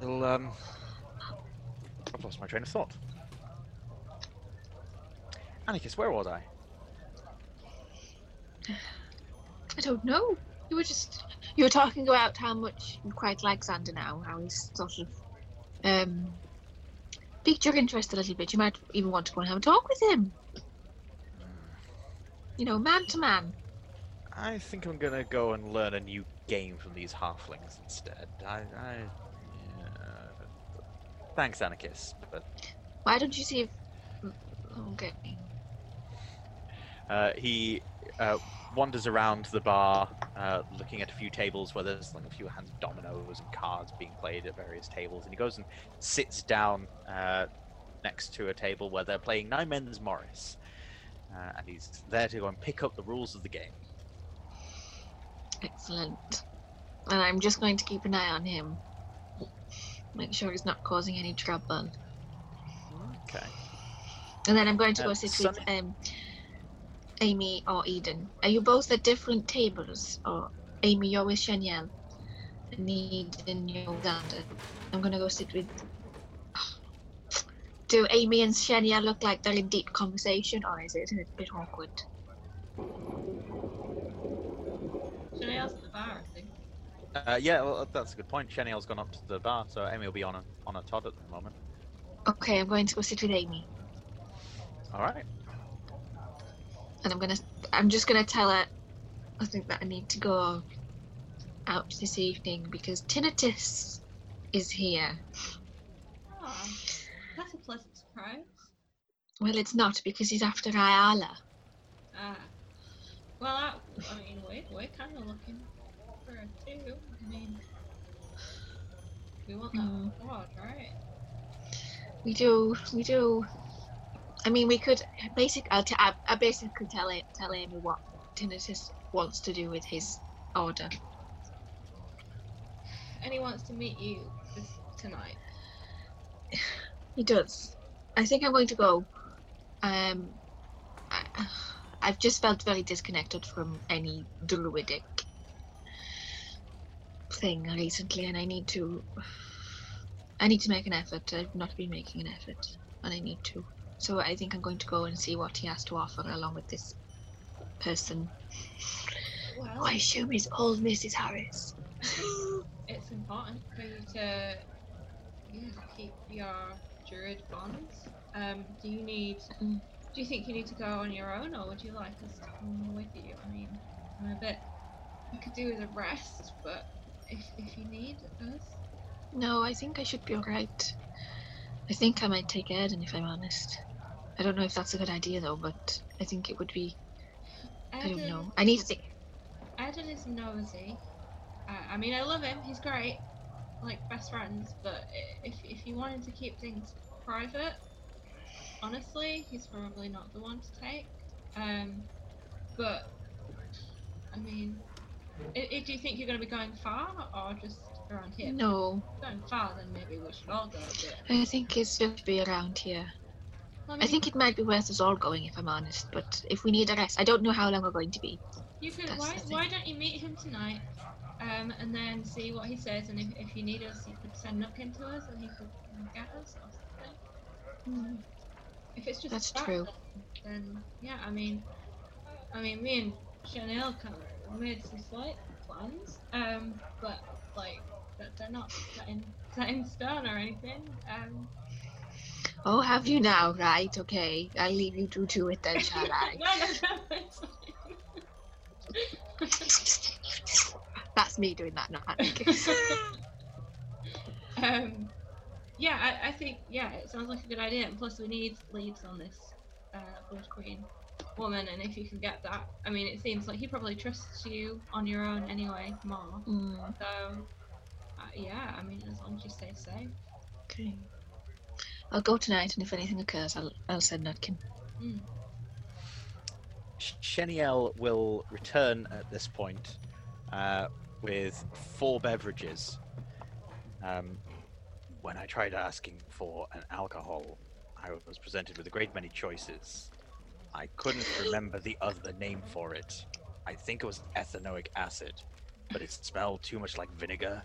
it'll um. I've lost my train of thought. Anarchus, where was I? I don't know. You were just you were talking about how much you quite like Xander now, how he's sort of um piqued your interest a little bit. You might even want to go and have a talk with him. You know, man to man. I think I'm gonna go and learn a new game from these halflings instead. I, I yeah. Thanks, Anarchus, but Why don't you see if Okay. uh, he uh, wanders around the bar, uh, looking at a few tables where there's like a few hands of dominoes and cards being played at various tables, and he goes and sits down uh, next to a table where they're playing Nine Men's Morris, uh, and he's there to go and pick up the rules of the game. Excellent. And I'm just going to keep an eye on him. Make sure he's not causing any trouble. Okay. And then I'm going to go Uh, sit with um, Amy or Eden. Are you both at different tables? Or Amy, you're with Shaniel? And Eden, you're with Xander. I'm going to go sit with. Do Amy and Shaniel look like they're in deep conversation, or is it a bit awkward? Chanel's at the bar, I think. Uh, yeah, well, that's a good point. Sheniel's gone up to the bar, so Amy will be on a on a Todd at the moment. Okay, I'm going to go sit with Amy. All right. And I'm gonna I'm just gonna tell her I think that I need to go out this evening because Taneris is here. Oh, that's a pleasant surprise. Well it's not because he's after Ayala. Ah. Well, I, I mean, we're, we're kind of looking for it too. I mean, we want that Mm. reward, right? We do we do I mean we could basic I'll t- I, I basically tell it tell Amy what Taneris wants to do with his order. And he wants to meet you this tonight. He does. I think I'm going to go. Um, I, I've just felt very disconnected from any druidic thing recently, and I need to. I need to make an effort. I've not been making an effort, and I need to. So I think I'm going to go and see what he has to offer, along with this person. Well, I assume is old Mrs. Harris. it's important for you to yeah, keep your druid bonds. Um, do you need? Mm. Do you think you need to go on your own, or would you like us to come with you? I mean, I'm a bit. I could do with a rest, but if if you need us, No, I think I should be alright. I think I might take Eden if I'm honest. I don't know if that's a good idea though, but I think it would be. I don't know. I need to think. Eden is nosy. Uh, I mean, I love him. He's great, like best friends. But if if you wanted to keep things private, honestly, he's probably not the one to take. Um, but I mean, i i do you think you're going to be going far or just around here? No, If going far, then maybe we should all go a bit. I think it's going to be around here. I think it might be worth us all going if I'm honest, but if we need a rest, I don't know how long we're going to be. You could. That's Why, why don't you meet him tonight, um, and then see what he says, and if, if you need us, you could send Nutkin to us, and he could get us or something. If it's just That's that, true. Then, then yeah, I mean, I mean, me and Chanel kind of made some slight plans, um, but like they're not set in, set in stone or anything. Um, Oh, have you now? Right, okay. I'll leave you two to it then, shall I? no, no. That's me doing that, not um, yeah, I, I think yeah, it sounds like a good idea. And plus, we need leads on this uh, Blood Queen woman, and if you can get that, I mean, it seems like he probably trusts you on your own anyway more. Mm, So, uh, yeah, I mean, as long as you stay safe. okay. I'll go tonight, and if anything occurs, I'll I'll send Nutkin. Mm. Sh- Sheniel will return at this point uh, with four beverages. Um, when I tried asking for an alcohol, I was presented with a great many choices. I couldn't remember the other name for it. I think it was ethanoic acid, but it smelled too much like vinegar.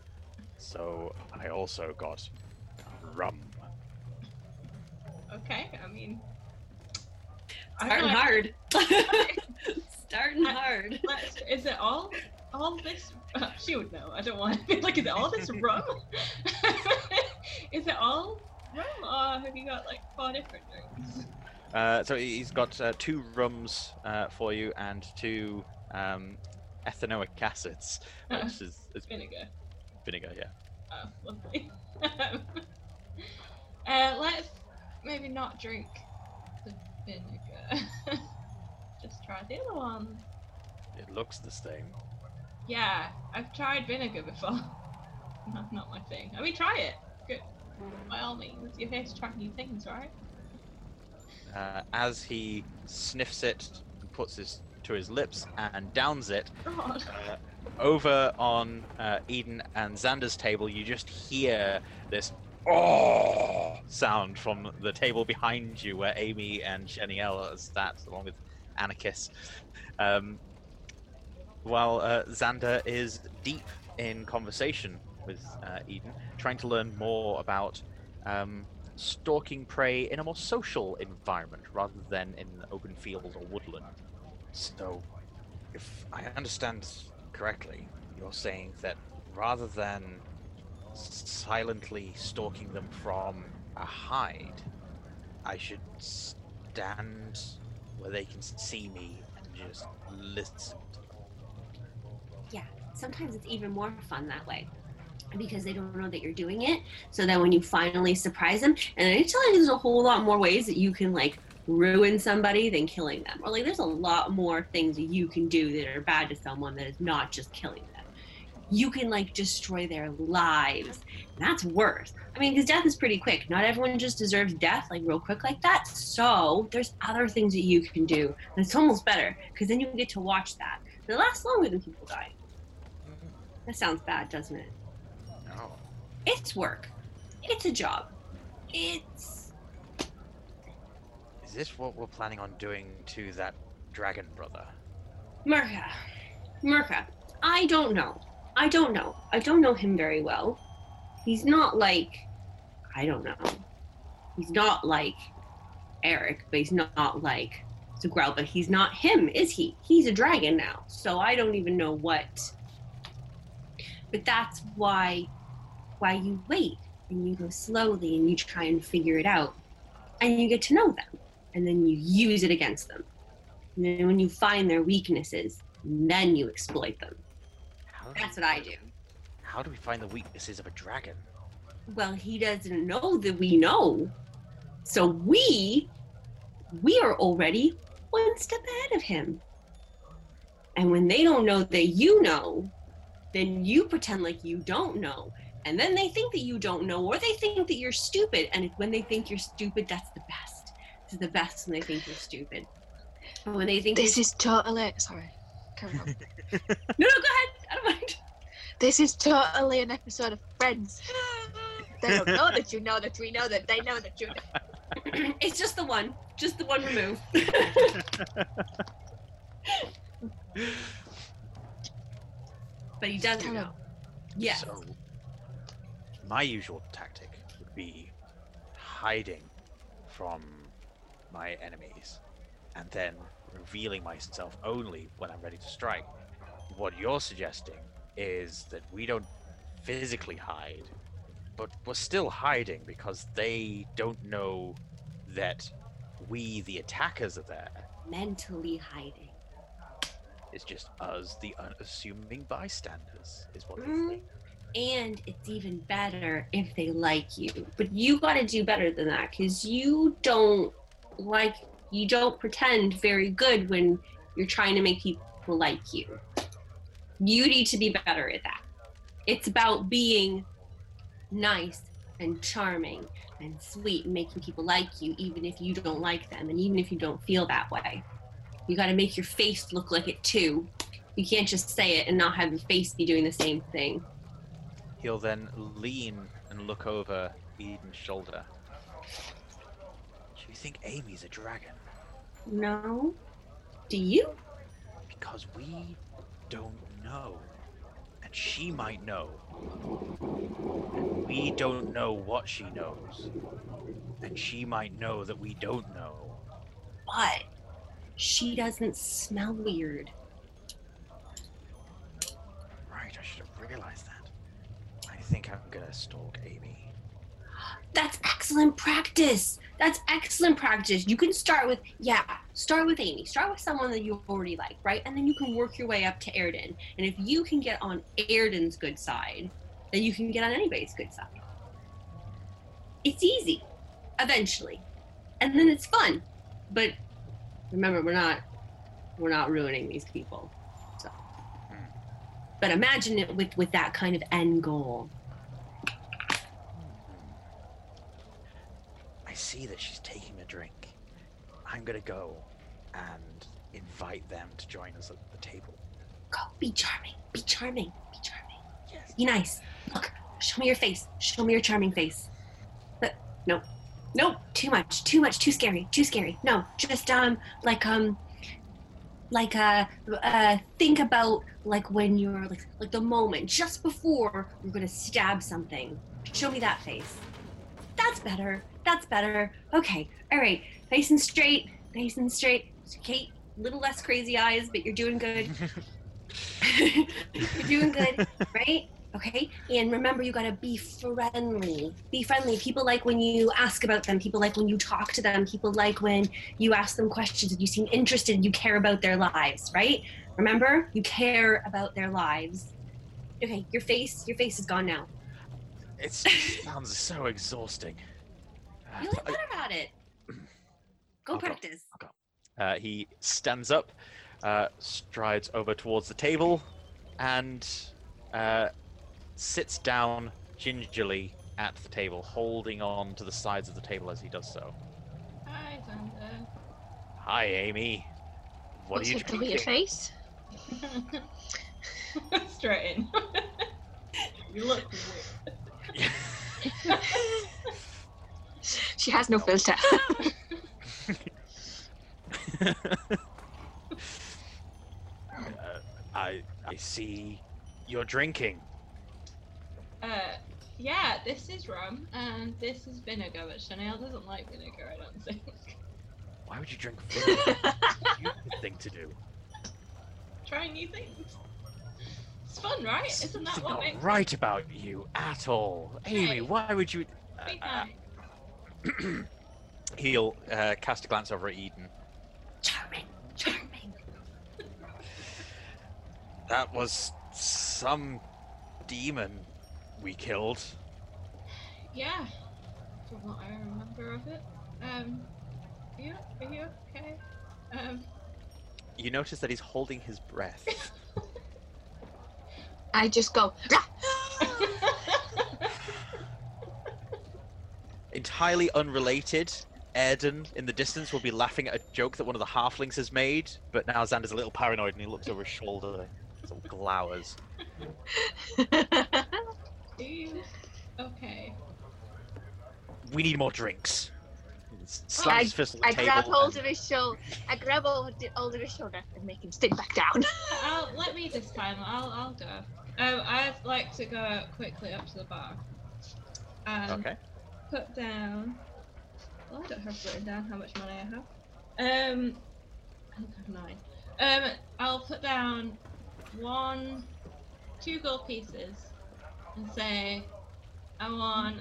So I also got rum. Okay, I mean, Starting feel like- hard. Starting hard. Is it all all this? she would know. I don't want to be like, is it all this rum? is it all rum, or have you got like four different drinks? Uh, so he- he's got uh, two rums uh, for you and two um, ethanoic acids, Uh, which is, is vinegar. vinegar. Yeah. Oh, lovely. uh, let's maybe not drink the vinegar. Just try the other one. It looks the same. Yeah, I've tried vinegar before. not, not my thing. I mean, try it. Good. By all means, you're here to try new things, right? Uh, as he sniffs it, and puts this to his lips and downs it, uh, over on uh, Eden and Xander's table, you just hear this oh sound from the table behind you, where Amy and Sheniel are sat, along with Anarchus. Um, while uh, Xander is deep in conversation with uh, Eden, trying to learn more about um, stalking prey in a more social environment rather than in open fields or woodland. So, if I understand correctly, you're saying that rather than silently stalking them from a hide, I should stand where they can see me and just listen. Yeah, sometimes it's even more fun that way because they don't know that you're doing it. So then when you finally surprise them, and I tell you, there's a whole lot more ways that you can like ruin somebody than killing them. Or like, there's a lot more things that you can do that are bad to someone that is not just killing them. You can like destroy their lives. And that's worse. I mean, because death is pretty quick. Not everyone just deserves death like real quick like that. So there's other things that you can do. And it's almost better because then you get to watch that. It lasts longer than people die. Mm-hmm. That sounds bad, doesn't it? No. It's work. It's a job. It's Is this what we're planning on doing to that dragon brother? Murka. Murka. I don't know. I don't know. I don't know him very well. He's not like I don't know. He's not like Eric, but he's not like Zagrel, but he's not him, is he? He's a dragon now. So I don't even know what But that's why why you wait. and you go slowly and you try and figure it out and you get to know them and then you use it against them and then when you find their weaknesses then you exploit them that's what i do. How do we find the weaknesses of a dragon? well he doesn't know that we know. So we we are already one step ahead of him. And when they don't know that you know then you pretend like you don't know. And then they think that you don't know or they think that you're stupid. And when they think you're stupid that's the best. It's the best when they think you're stupid. And when they think This is totally sorry. Carry on. no no go ahead i don't mind This is totally an episode of Friends. They don't know that you know that we know that they know that you know. it's just the one just the one remove but he doesn't know Yeah. So, my usual tactic would be hiding from my enemies and then revealing myself only when I'm ready to strike. What you're suggesting is that we don't physically hide, but we're still hiding because they don't know that we, the attackers, are there. mentally hiding It's just us, the unassuming bystanders, is what they Mm. think. and it's even better if they like you but you got to do better than that because you don't like you don't pretend very good when you're trying to make people like you you need to be better at that it's about being nice and charming and sweet and making people like you even if you don't like them and even if you don't feel that way you got to make your face look like it too you can't just say it and not have your face be doing the same thing He'll then lean and look over Eden's shoulder. Do you think Amy's a dragon? No. Do you? Because we don't know. And she might know. And we don't know what she knows. And she might know that we don't know. But she doesn't smell weird. Right, I should have realized that. I think I'm gonna stalk Amy. That's excellent practice. That's excellent practice. You can start with, yeah, start with Amy. Start with someone that you already like, right? And then you can work your way up to Airden. And if you can get on Airden's good side, then you can get on anybody's good side. It's easy, eventually. And then it's fun. But remember, we're not we're not ruining these people. So hmm. but imagine it with, with that kind of end goal. See that she's taking a drink. I'm gonna go and invite them to join us at the table. Go, be charming, be charming, be charming. Yes. Be nice. Look, show me your face. Show me your charming face. But no, no, too much, too much, too scary, too scary. No, just um, like um, like uh, uh, think about like when you're like like the moment just before you're gonna stab something. Show me that face. That's better. That's better. Okay. All right. Nice and straight. Nice and straight. Kate, little less crazy eyes, but you're doing good. you're doing good, right? Okay. And remember, you gotta be friendly. Be friendly. People like when you ask about them. People like when you talk to them. People like when you ask them questions and you seem interested. You care about their lives, right? Remember, you care about their lives. Okay. Your face. Your face is gone now. It sounds so exhausting. Feel like better about it. Go I'll go. practice. Uh, he stands up, uh, strides over towards the table, and uh, sits down gingerly at the table, holding on to the sides of the table as he does so. Hi, Xander. Hi, Amy. What What's are you with the weird drinking? face? Straight in. you look weird. She has no filter. Uh, I I see you're drinking. Uh, yeah, this is rum, and this is vinegar, but Chanel doesn't like vinegar, I don't think. Why would you drink vinegar? Stupid thing to do. Trying new things. It's fun, right? Isn't that Something what not makes right about you at all. Amy, Hey. why would you. Uh, nice. he'll uh, cast a glance over at Eden. Charming, charming. That was some demon we killed. Yeah. From what I remember of it. Um. Are you, are you okay? Um. You notice that he's holding his breath. I just go. Entirely unrelated, Erden in the distance will be laughing at a joke that one of the halflings has made, but now Xander's a little paranoid and he looks over his shoulder, sort of glowers. Okay. We need more drinks. He slams I- fist on the I table. grab hold and- of his shoulder. I grab hold hold of his shoulder and make him sit back down. I'll let me this time. I'll I'll go. Um, I'd like to go quickly up to the bar. And Okay. Put down. Well, I don't have written down how much money I have. Um, I think I have nine. Um, I'll put down one, two gold pieces, and say, I want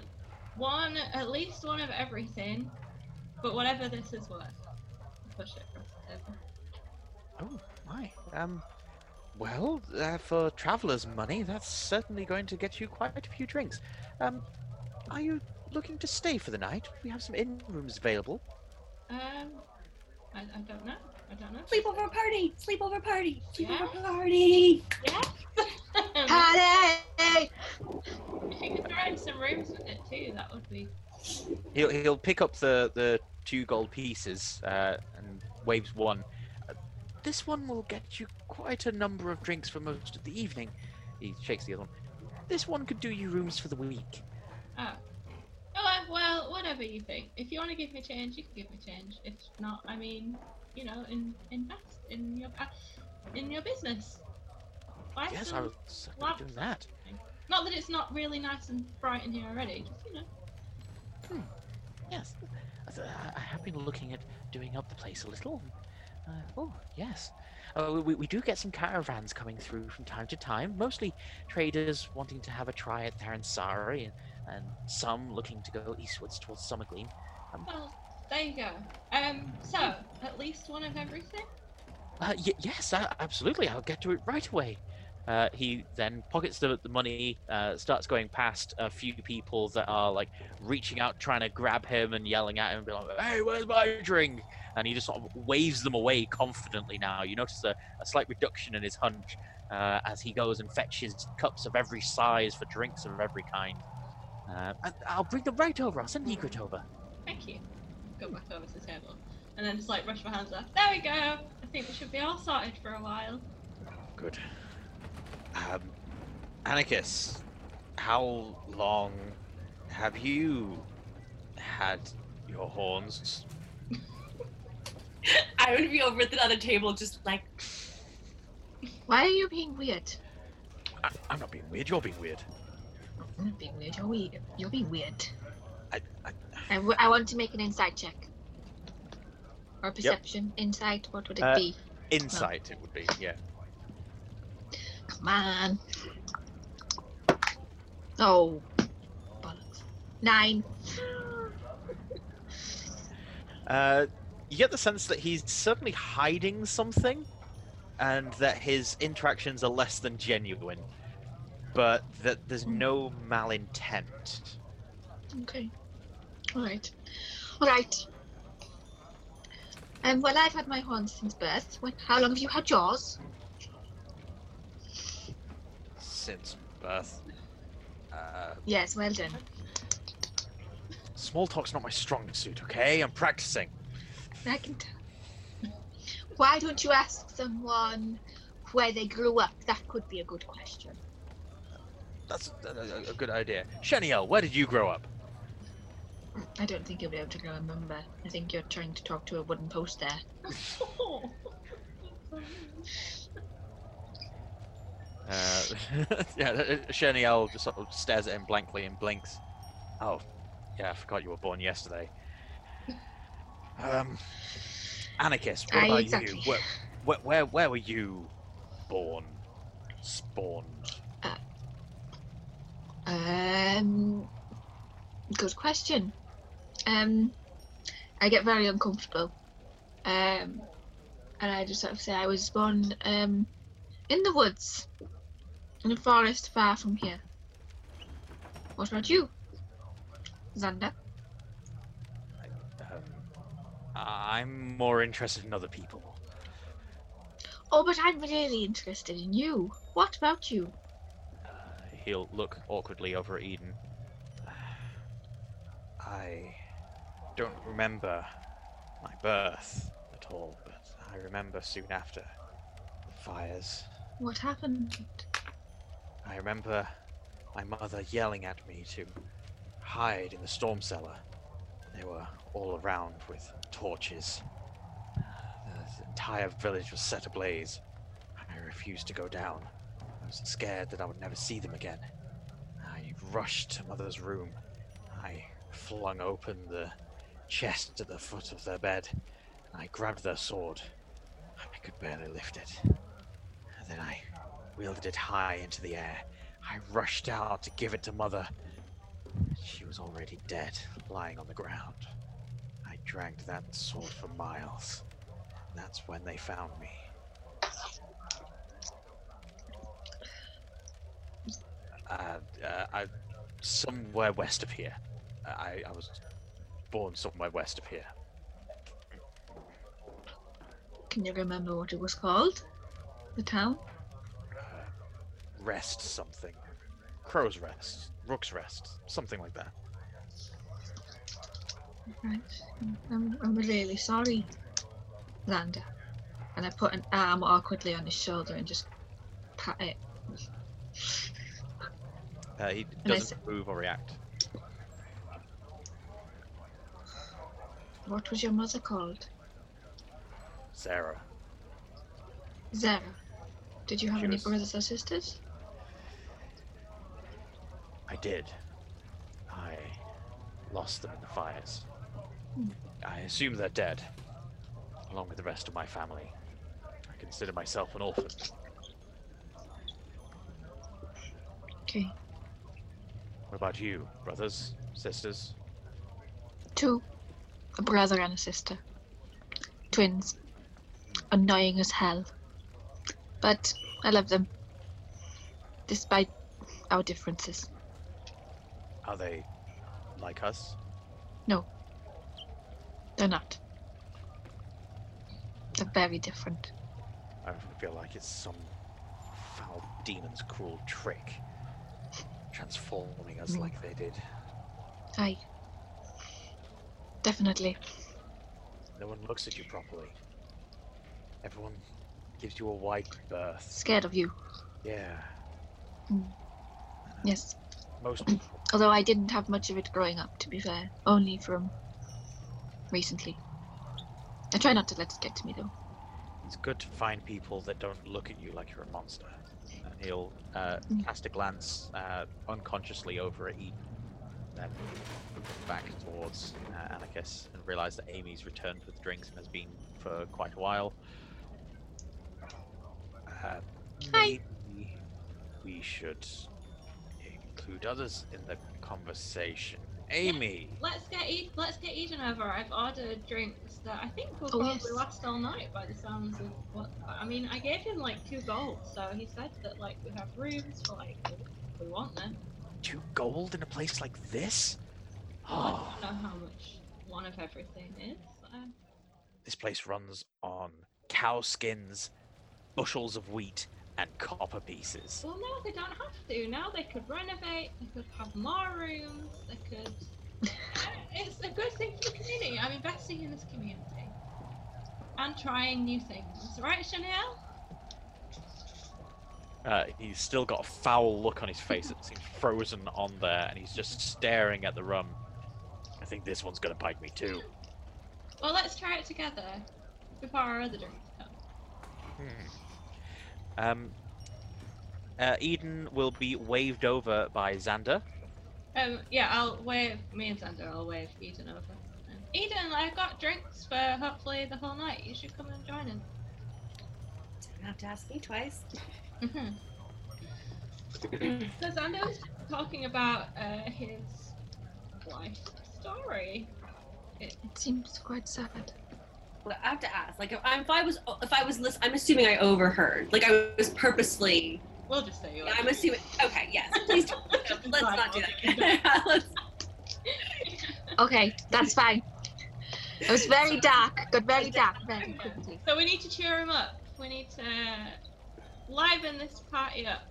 one, at least one of everything, but whatever this is worth. Push it across. Oh my. Um. Well, uh, for travelers' money, that's certainly going to get you quite a few drinks. Um, are you looking to stay for the night? We have some inn rooms available. Um, I, I don't know. I don't know. Sleepover party, sleepover party, sleepover Yeah? party. Yeah. Party! if you could arrange some rooms with it too, that would be. He'll he'll pick up the the two gold pieces uh, and waves one. Uh, this one will get you quite a number of drinks for most of the evening. He shakes the other one. This one could do you rooms for the week. Oh. Well, whatever you think. If you want to give me change, you can give me change. If not, I mean, you know, in invest in your uh, in your business. Buy yes, I was doing that. Not that it's not really nice and bright in here already. Just you know. Hmm. Yes, I- I have been looking at doing up the place a little. Uh, oh, yes. Uh, we, we do get some caravans coming through from time to time, mostly traders wanting to have a try at Tharansari, and, and some looking to go eastwards towards Summergleam. Well, there you go. Um, so at least one of everything. Uh, y- yes, uh, absolutely. I'll get to it right away. Uh, he then pockets the, the money, uh, starts going past a few people that are like reaching out, trying to grab him and yelling at him, and be like, "Hey, where's my drink?" And he just sort of waves them away confidently. Now you notice a, a slight reduction in his hunch uh, as he goes and fetches cups of every size for drinks of every kind. Uh, and I'll bring them right over. I'll send Egret over. Thank you. Go back over to the table, and then just like brush my hands off. There we go. I think we should be all sorted for a while. Good. Um, Anarchus, how long have you had your horns? I would be over at the other table, just like Why are you being weird? I, I'm not being weird. You're being weird. Not being weird. You're weird. You're being weird. I, I, I, w- I want to make an insight check. Or perception. Insight. What would it Uh, be? insight, it would be. Yeah. Come on. Oh. Bollocks. Nine. Uh, you get the sense that he's certainly hiding something, and that his interactions are less than genuine, but that there's no malintent. Okay. Alright. Alright. Um, well, I've had my horns since birth. When, how long have you had yours? Since birth. Uh, Yes, well done. small talk's not my strong suit, okay? I'm practicing. I can tell. Why don't you ask someone where they grew up? That could be a good question. That's a, a, a good idea. Shaniel, where did you grow up? I don't think you'll be able to remember. I think you're trying to talk to a wooden post there. Uh, yeah, uh, Shaniel just sort of stares at him blankly and blinks. Oh, yeah, I forgot you were born yesterday. Um, Anarchus, what about exactly. you? Where, where, where, where were you born? spawned? Um, good question. Um, I get very uncomfortable. Um, and I just sort of say I was born um in the woods, in a forest far from here. What about you, Xander? Um, I'm more interested in other people. Oh, but I'm really interested in you. What about you? He'll look awkwardly over at Eden. I don't remember my birth at all, but I remember soon after the fires. What happened? I remember my mother yelling at me to hide in the storm cellar. They were all around with torches. The entire village was set ablaze. I refused to go down. I was scared that I would never see them again. I rushed to mother's room. I flung open the chest at the foot of their bed. I grabbed their sword. I could barely lift it. Then I wielded it high into the air. I rushed out to give it to Mother. She was already dead, lying on the ground. I dragged that sword for miles. That's when they found me. Uh, uh, I, somewhere west of here. I, I was born somewhere west of here. Can you remember what it was called? The town? Rest something. Crow's Rest. Rook's Rest. Something like that. Right. I'm, I'm really sorry, Xander. And I put an arm awkwardly on his shoulder and just pat it. Uh, he doesn't move or react. What was your mother called? Sarah. Zara. Did you have She any was- brothers or sisters? I did. I lost them in the fires. Hmm. I assume they're dead, along with the rest of my family. I consider myself an orphan. Okay. What about you? Brothers? Sisters? Two. A brother and a sister. Twins. Annoying as hell. But I love them. Despite our differences. Are they like us? No. They're not. They're very different. I feel like it's some foul demon's cruel trick. Transforming us Hmm. like they did. Aye. Definitely. No one looks at you properly. Everyone gives you a wide berth. Scared of you. Yeah. Yes. Most. Although I didn't have much of it growing up, to be fair. Only from recently. I try not to let it get to me, though. It's good to find people that don't look at you like you're a monster. He'll uh, Mm. cast a glance uh, unconsciously over at Eden, then back towards uh, Anarchus and realize that Amy's returned with drinks and has been for quite a while. Uh, Hi. maybe we should include others in the conversation. Amy, Let's get Ed- let's get Eden over. I've ordered drinks that I think we'll Oh, probably yes. last all night by the sounds of what I mean. I gave him like two gold, so he said that like we have rooms for like if we want them. two gold in a place like this? Oh. I Oh. don't know how much one of everything is. Um, This place runs on cow skins, bushels of wheat, and copper pieces. well, now they don't have to. Now they could renovate. They could have more rooms. They could. It's a good thing for the community. I'm investing in this community and trying new things. Right, Shaniel? Uh, he's still got a foul look on his face that seems frozen on there, and he's just staring at the rum. I think this one's gonna bite me too. Well, let's try it together before our other drinks come. Hmm. Um, uh, Eden will be waved over by Xander. Um, yeah, I'll wave me and Xander. I'll wave Eden over. Um, Eden, I've got drinks for hopefully the whole night. You should come and join us. Don't have to ask me twice. hmm So Xander was talking about uh, his life story. It seems quite sad. Well, I have to ask. Like, if I, if I was, if I was listening, I'm assuming I overheard. Like, I was purposely. We'll just say you're Yeah, I'm assuming. Okay, yes. Please, don't, let's not do that. let's, Okay, that's fine. It was very dark. Got very dark very quickly. So we need to cheer him up. We need to liven this party up.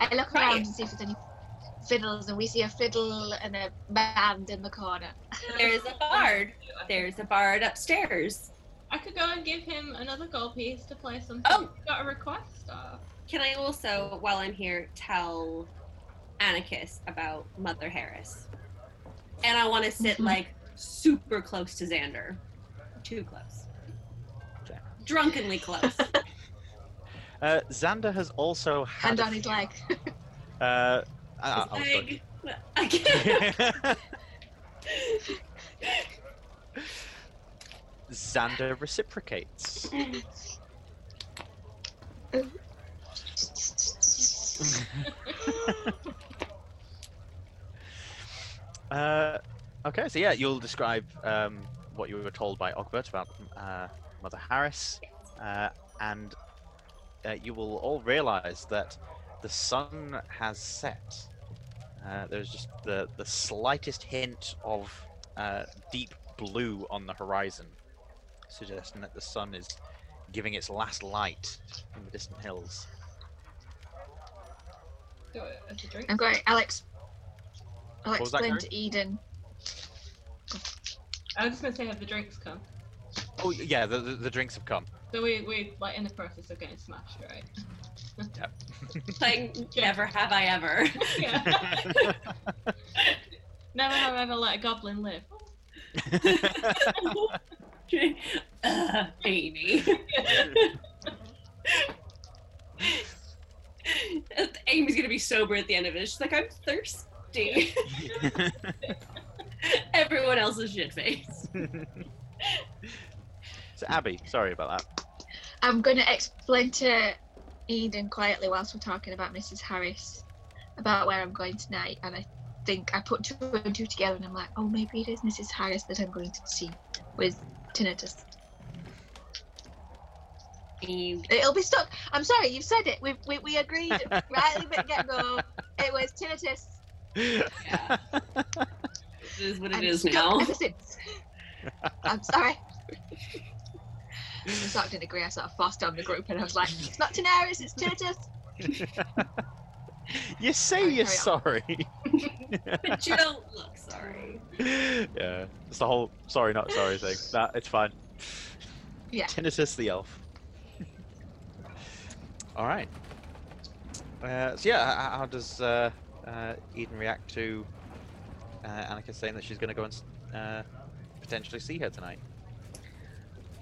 I look Right. around to see if there's any fiddles, and we see a fiddle and a band in the corner. there's a bard. There's a bard upstairs. I could go and give him another gold piece to play something. Oh. Got a request? Or... Can I also, while I'm here, tell Anarchus about Mother Harris? And I want to sit Mhm. like super close to Xander. Too close. Drunkenly close. Uh, Xander has also had. Hand a on his leg. Uh, I- I'll start. Leg. I can't. Xander reciprocates. uh, okay, so yeah, you'll describe um, what you were told by Ogbert about uh, Mother Harris, uh, and uh, you will all realize that the sun has set. Uh, there's just the, the slightest hint of uh, deep blue on the horizon, suggesting that the sun is giving its last light in the distant hills. Do it as a drink. I'm going, Alex. I'll What was that, explain Gary? to Eden. I was just gonna say have the drinks come. Oh yeah, the, the, the drinks have come. So we we like in the process of getting smashed, right? like, never have I ever. yeah. Never have I ever let a goblin live. Uh, Amy. Amy's gonna be sober at the end of it. She's like, I'm thirsty. Everyone else is shit faced. so Abby, sorry about that. I'm going to explain to Eden quietly whilst we're talking about Mrs. Harris about where I'm going tonight, and I think I put two and two together, and I'm like, oh, maybe it is Mrs. Harris that I'm going to see with tinnitus. It'll be stuck. I'm sorry, you've said it. We we, we agreed right at the get go. It was tinnitus. Yeah. It is what it and is stuck now. Ever since. I'm sorry. I sort of didn't agree. I sort of forced on the group, and I was like, "It's not tinnitus, it's tinnitus." you say Sorry, you're carry sorry. But you don't look sorry. yeah, it's the whole sorry not sorry thing. That it's fine. Yeah. Tinnitus the elf. All right. Uh, so yeah, h- how does uh, uh, Eden react to uh, Annika saying that she's going to go and uh, potentially see her tonight?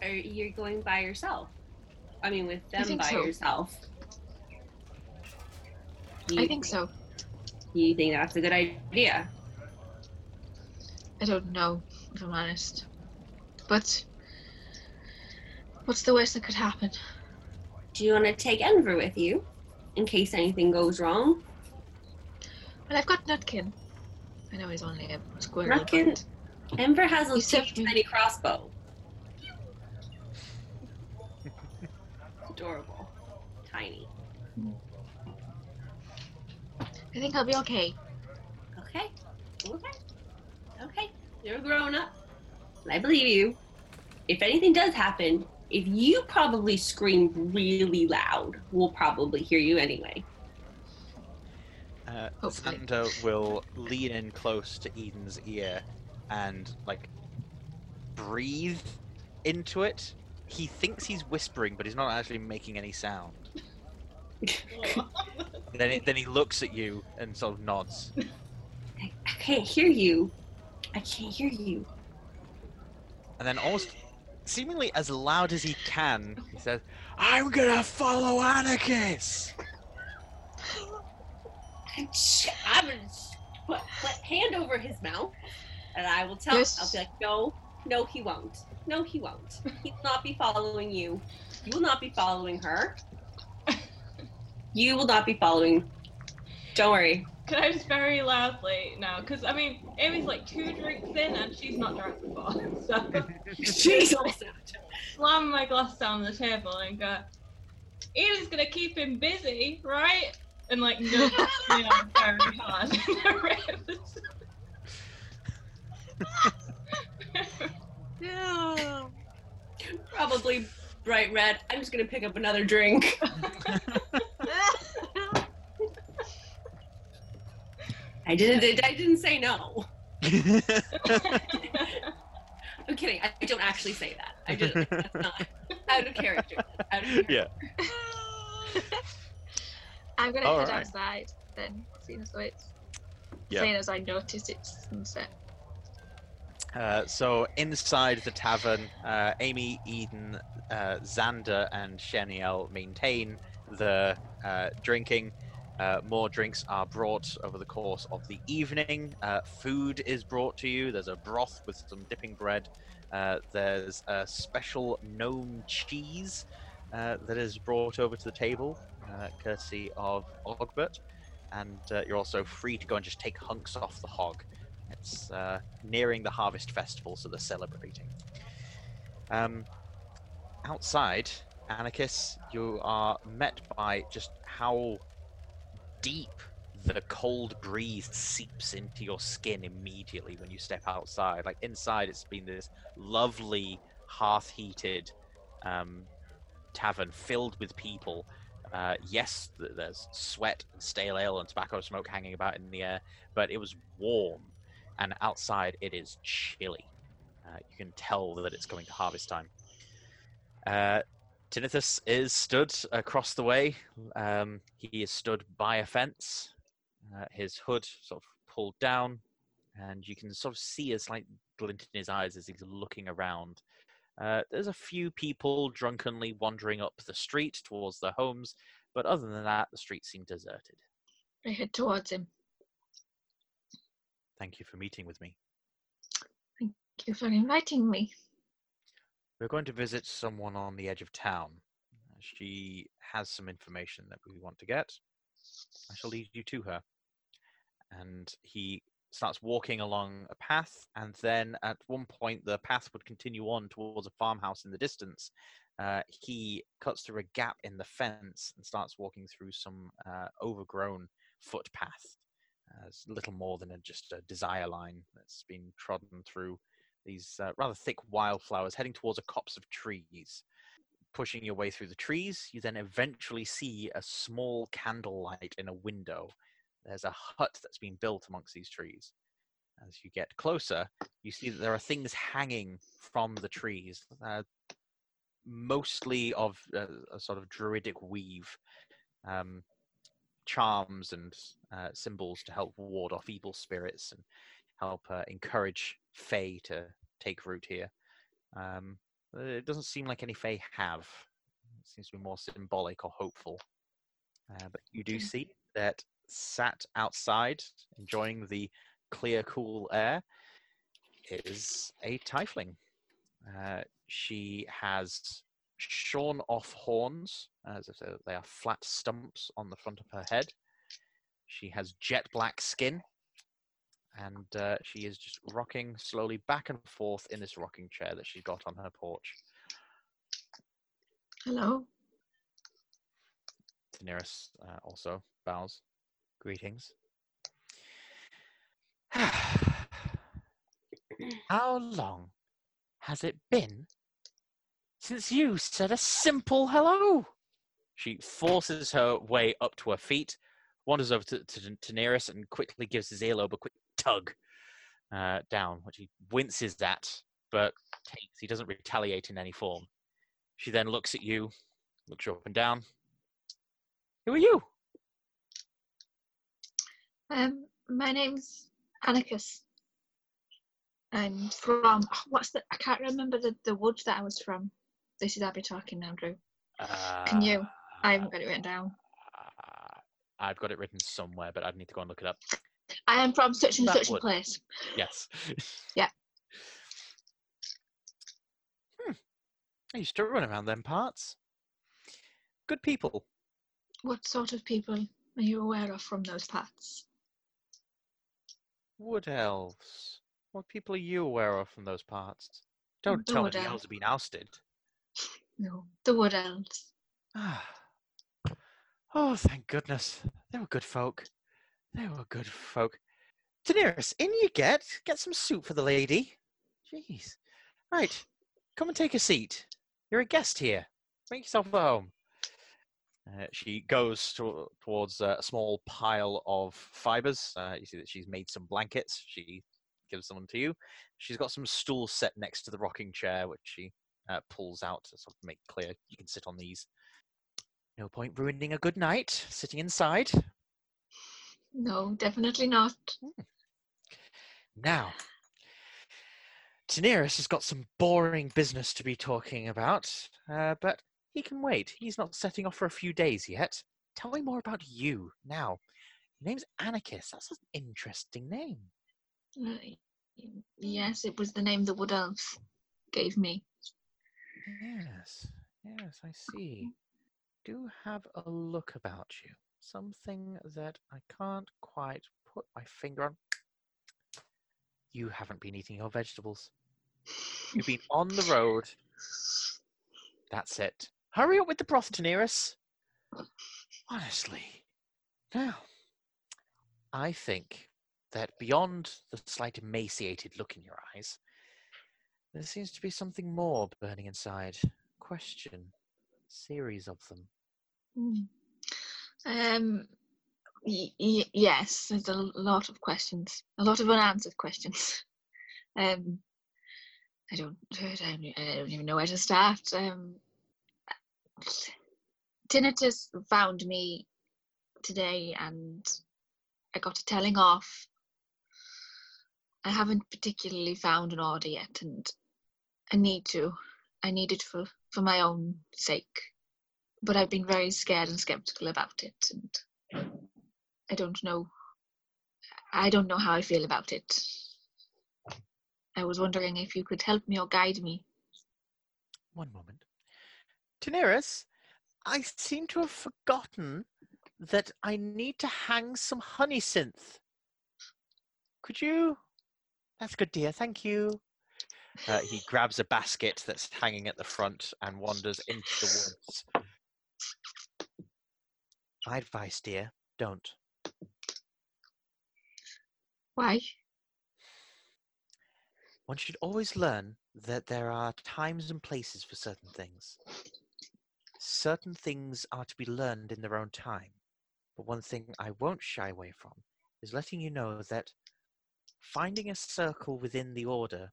Are you going by yourself? I mean, with them by so. yourself. I You- think so. You think that's a good idea? I don't know, if I'm honest. But what's the worst that could happen? Do you want to take Enver with you in case anything goes wrong? Well, I've got Nutkin. I know he's only a squirrel. Nutkin? Enver has a You said teeny tiny crossbow. Adorable. Tiny. Hmm. I think I'll be okay. Okay. Okay. Okay. You're a grown up. I believe you. If anything does happen, if you probably scream really loud, we'll probably hear you anyway. Uh, Hopefully. Xander will lean in close to Eden's ear and like breathe into it. He thinks he's whispering, but he's not actually making any sound. Then, he, then he looks at you and sort of nods. I, I can't hear you. I can't hear you. And then almost seemingly as loud as he can, he says, I'm gonna follow Anarchus! I'm, I'm gonna put, put hand over his mouth, and I will tell. Yes. I'll be like, no, no, he won't. No, he won't. He will not be following you. You will not be following her. You will not be following. Don't worry. Can I just very loudly now? Because I mean, Amy's like two drinks in and she's not drunk before. So She's also. slam my glass down the table and go, Eden's gonna keep him busy, right? And like nudge me on very hard in the ribs. No. Probably bright red. I'm just gonna pick up another drink. I didn't. I didn't say no. I'm kidding. I don't actually say that. I just that's not out of character. Out of character. yeah. I'm gonna All head right. outside then, seeing as though it's Yeah. seeing as I notice it's sunset. Uh, so inside the tavern, uh, Amy, Eden, uh, Xander, and Shaniel maintain the uh, drinking. Uh, more drinks are brought over the course of the evening. Uh, food is brought to you. There's a broth with some dipping bread. Uh, there's a special gnome cheese uh, that is brought over to the table, uh, courtesy of Ogbert. And uh, you're also free to go and just take hunks off the hog. It's nearing the harvest festival, so they're celebrating. Um, outside, Anarchus, you are met by just how deep the cold breeze seeps into your skin immediately when you step outside. Like inside, it's been this lovely hearth-heated um, tavern filled with people. Uh, yes, th- there's sweat and stale ale and tobacco smoke hanging about in the air, but it was warm and outside it is chilly. Uh, you can tell that it's going to harvest time. Uh, Tinnitus is stood across the way. Um, he is stood by a fence, uh, his hood sort of pulled down, and you can sort of see a slight glint in his eyes as he's looking around. Uh, there's a few people drunkenly wandering up the street towards their homes, but other than that, the streets seem deserted. I head towards him. Thank you for meeting with me. Thank you for inviting me. We're going to visit someone on the edge of town. She has some information that we want to get. I shall lead you to her. And he starts walking along a path, and then at one point, the path would continue on towards a farmhouse in the distance. Uh, he cuts through a gap in the fence and starts walking through some uh, overgrown footpath. Uh, it's little more than a, just a desire line that's been trodden through these uh, rather thick wildflowers heading towards a copse of trees. Pushing your way through the trees, you then eventually see a small candlelight in a window. There's a hut that's been built amongst these trees. As you get closer, you see that there are things hanging from the trees, uh, mostly of uh, a sort of druidic weave, um, charms and uh, symbols to help ward off evil spirits and help uh, encourage Fae to take root here. Um, uh, it doesn't seem like any Fae have. It seems to be more symbolic or hopeful. Uh, but you do see that sat outside, enjoying the clear, cool air, is a tiefling. Uh, she has shorn off horns, as if they- they are flat stumps on the front of her head. She has jet black skin, and uh, she is just rocking slowly back and forth in this rocking chair that she's got on her porch. Hello. Taneris uh, also bows. Greetings. How long has it been since you said a simple hello? She forces her way up to her feet, wanders over to, to, to Taneris, and quickly gives his earlobe a quick tug uh, down, which he winces at, but takes. He doesn't retaliate in any form. She then looks at you, looks you up and down. Who are you? Um, my name's Anarchus. I'm from what's the? I can't remember the the wood that I was from. This is Abby talking now, Drew. Can you? I haven't got it written down. Uh, I've got it written somewhere, but I'd need to go and look it up. I am from such and That such a place. Yes. Yeah. Hmm. I used to run around them parts. Good people. What sort of people are you aware of from those parts? Wood elves. What people are you aware of from those parts? Don't The tell me the elves have been ousted. No, the wood elves. Ah. Oh, thank goodness. They were good folk. They were good folk. Taneris, in you get. Get some soup for the lady. Jeez. Right. Come and take a seat. You're a guest here. Make yourself at home. Uh, she goes to, towards uh, a small pile of fibers. Uh, you see that she's made some blankets. She gives them to you. She's got some stools set next to the rocking chair, which she uh, pulls out to sort of make clear you can sit on these. No point ruining a good night sitting inside. No, definitely not. Now, Taneris has got some boring business to be talking about, uh, but he can wait. He's not setting off for a few days yet. Tell me more about you now. Your name's Anarchus. That's an interesting name. Uh, Yes, it was the name the wood elves gave me. Yes, yes, I see. Do have a look about you. Something that I can't quite put my finger on. You haven't been eating your vegetables. You've been on the road. That's it. Hurry up with the broth, Taneris. Honestly. Now, I think that beyond the slight emaciated look in your eyes, there seems to be something more burning inside. Question. Series of them. Mm. Um, y- y- yes, there's a lot of questions, a lot of unanswered questions. Um, I don't, I don't, I don't even know where to start. Um, Tinnitus found me today, and I got a telling off. I haven't particularly found an order yet, and I need to. I need it for for my own sake but I've been very scared and skeptical about it, and I don't know. I don't know how I feel about it. I was wondering if you could help me or guide me. One moment. Taneris, I seem to have forgotten that I need to hang some honey synth. Could you? That's good, dear. Thank you. Uh, he grabs a basket that's hanging at the front and wanders into the woods. My advice, dear, don't. Why? One should always learn that there are times and places for certain things. Certain things are to be learned in their own time. But one thing I won't shy away from is letting you know that finding a circle within the order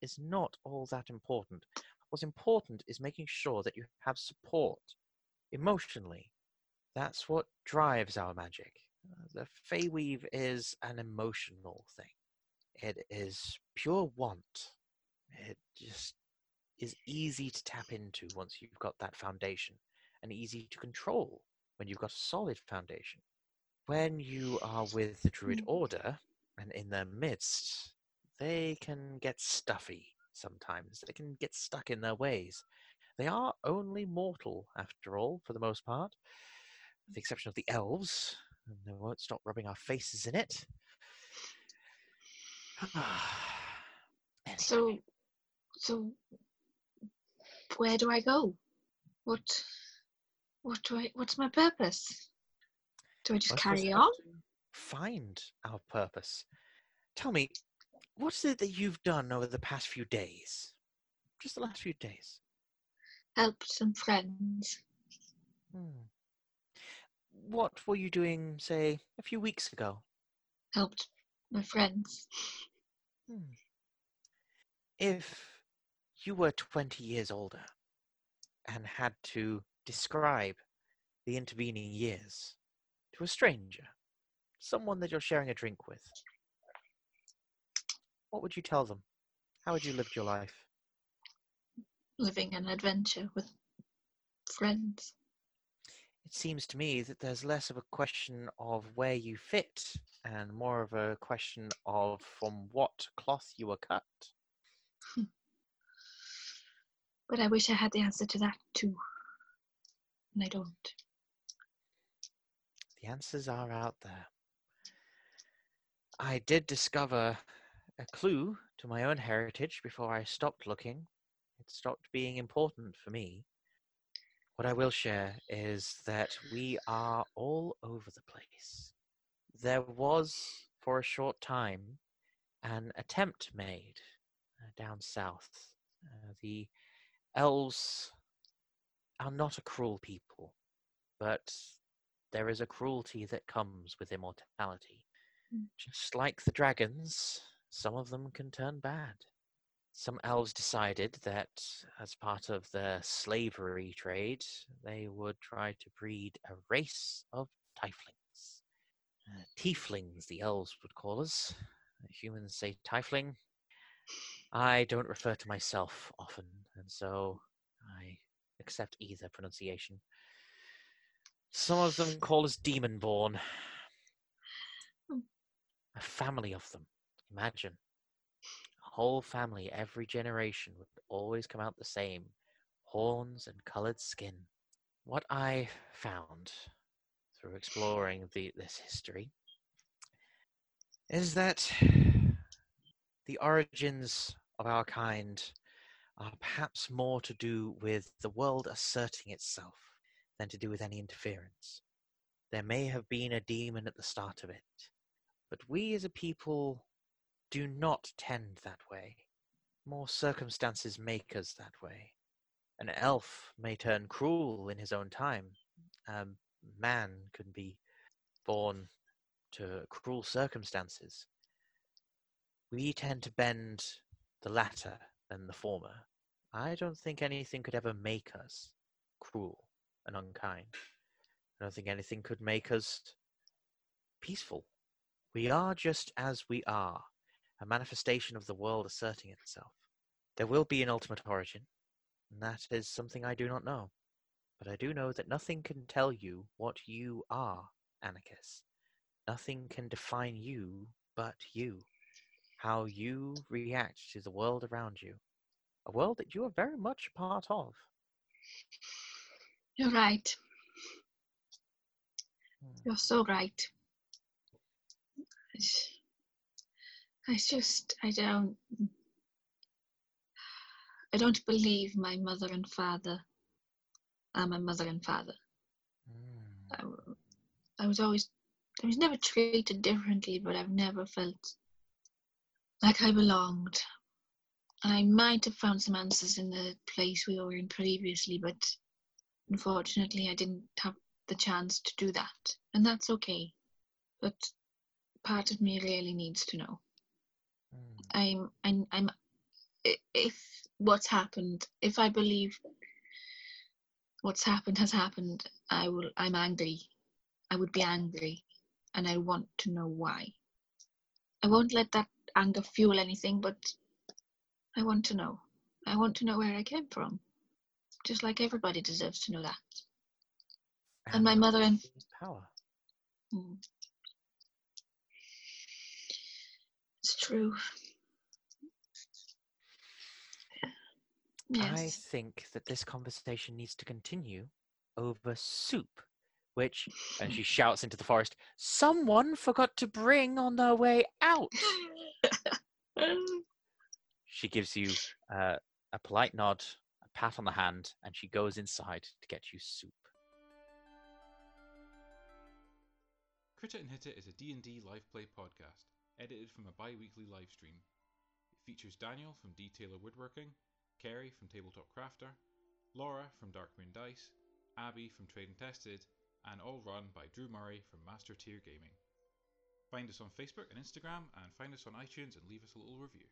is not all that important. What's important is making sure that you have support emotionally. That's what drives our magic. Uh, The Feyweave is an emotional thing. It is pure want. It just is easy to tap into once you've got that foundation, and easy to control when you've got a solid foundation. When you are with the Druid Mm. Order and in their midst, they can get stuffy sometimes. They can get stuck in their ways. They are only mortal, after all, for the most part, with the mm. exception of the elves, and they won't stop rubbing our faces in it. Anyway. So, so where do I go? What, what do I? What's my purpose? Do I just carry on? Find our purpose. Tell me, what is it that you've done over the past few days? Just the last few days. Help some friends. Hmm. What were you doing, say, a few weeks ago? Helped my friends. Hmm. If you were 20 years older and had to describe the intervening years to a stranger, someone that you're sharing a drink with, what would you tell them? How would you live your life? Living an adventure with friends. It seems to me that there's less of a question of where you fit and more of a question of from what cloth you were cut. But I wish I had the answer to that too. And I don't. The answers are out there. I did discover a clue to my own heritage before I stopped looking. It stopped being important for me. What I will share is that we are all over the place. There was, for a short time, an attempt made uh, down south. Uh, the elves are not a cruel people, but there is a cruelty that comes with immortality. Mm. Just like the dragons, some of them can turn bad. Some elves decided that, as part of their slavery trade, they would try to breed a race of tieflings. Uh, tieflings, the elves would call us. Humans say tiefling. I don't refer to myself often, and so I accept either pronunciation. Some of them call us demon-born. Hmm. A family of them. Imagine. Whole family, every generation would always come out the same. Horns and coloured skin. What I found through exploring the, this history is that the origins of our kind are perhaps more to do with the world asserting itself than to do with any interference. There may have been a demon at the start of it, but we as a people do not tend that way. More circumstances make us that way. An elf may turn cruel in his own time. A man can be born to cruel circumstances. We tend to bend the latter than the former. I don't think anything could ever make us cruel and unkind. I don't think anything could make us peaceful. We are just as we are, a manifestation of the world asserting itself. There will be an ultimate origin, and that is something I do not know. But I do know that nothing can tell you what you are, Anarchus. Nothing can define you but you. How you react to the world around you. A world that you are very much part of. You're right. Hmm. You're so right. It's- I just, I don't, I don't believe my mother and father are my mother and father. Mm. I, I was always, I was never treated differently, but I've never felt like I belonged. I might have found some answers in the place we were in previously, but unfortunately, I didn't have the chance to do that, and that's okay. But part of me really needs to know. Mm. I'm, I'm, I'm. If what's happened, if I believe what's happened has happened, I will. I'm angry. I would be angry, and I want to know why. I won't let that anger fuel anything, but I want to know. I want to know where I came from, just like everybody deserves to know that. And my mother and power. Mm. It's true. I think that this conversation needs to continue over soup, which, and she shouts into the forest, someone forgot to bring on their way out. She gives you uh, a polite nod, a pat on the hand, and she goes inside to get you soup. Crit It and Hit It is a D&D live play podcast, edited from a bi-weekly live stream. It features Daniel from Detailer Woodworking, Kerry from Tabletop Crafter, Laura from Dark Moon Dice, Abby from Trade and Tested, and all run by Drew Murray from Master Tier Gaming. Find us on Facebook and Instagram, and find us on iTunes and leave us a little review.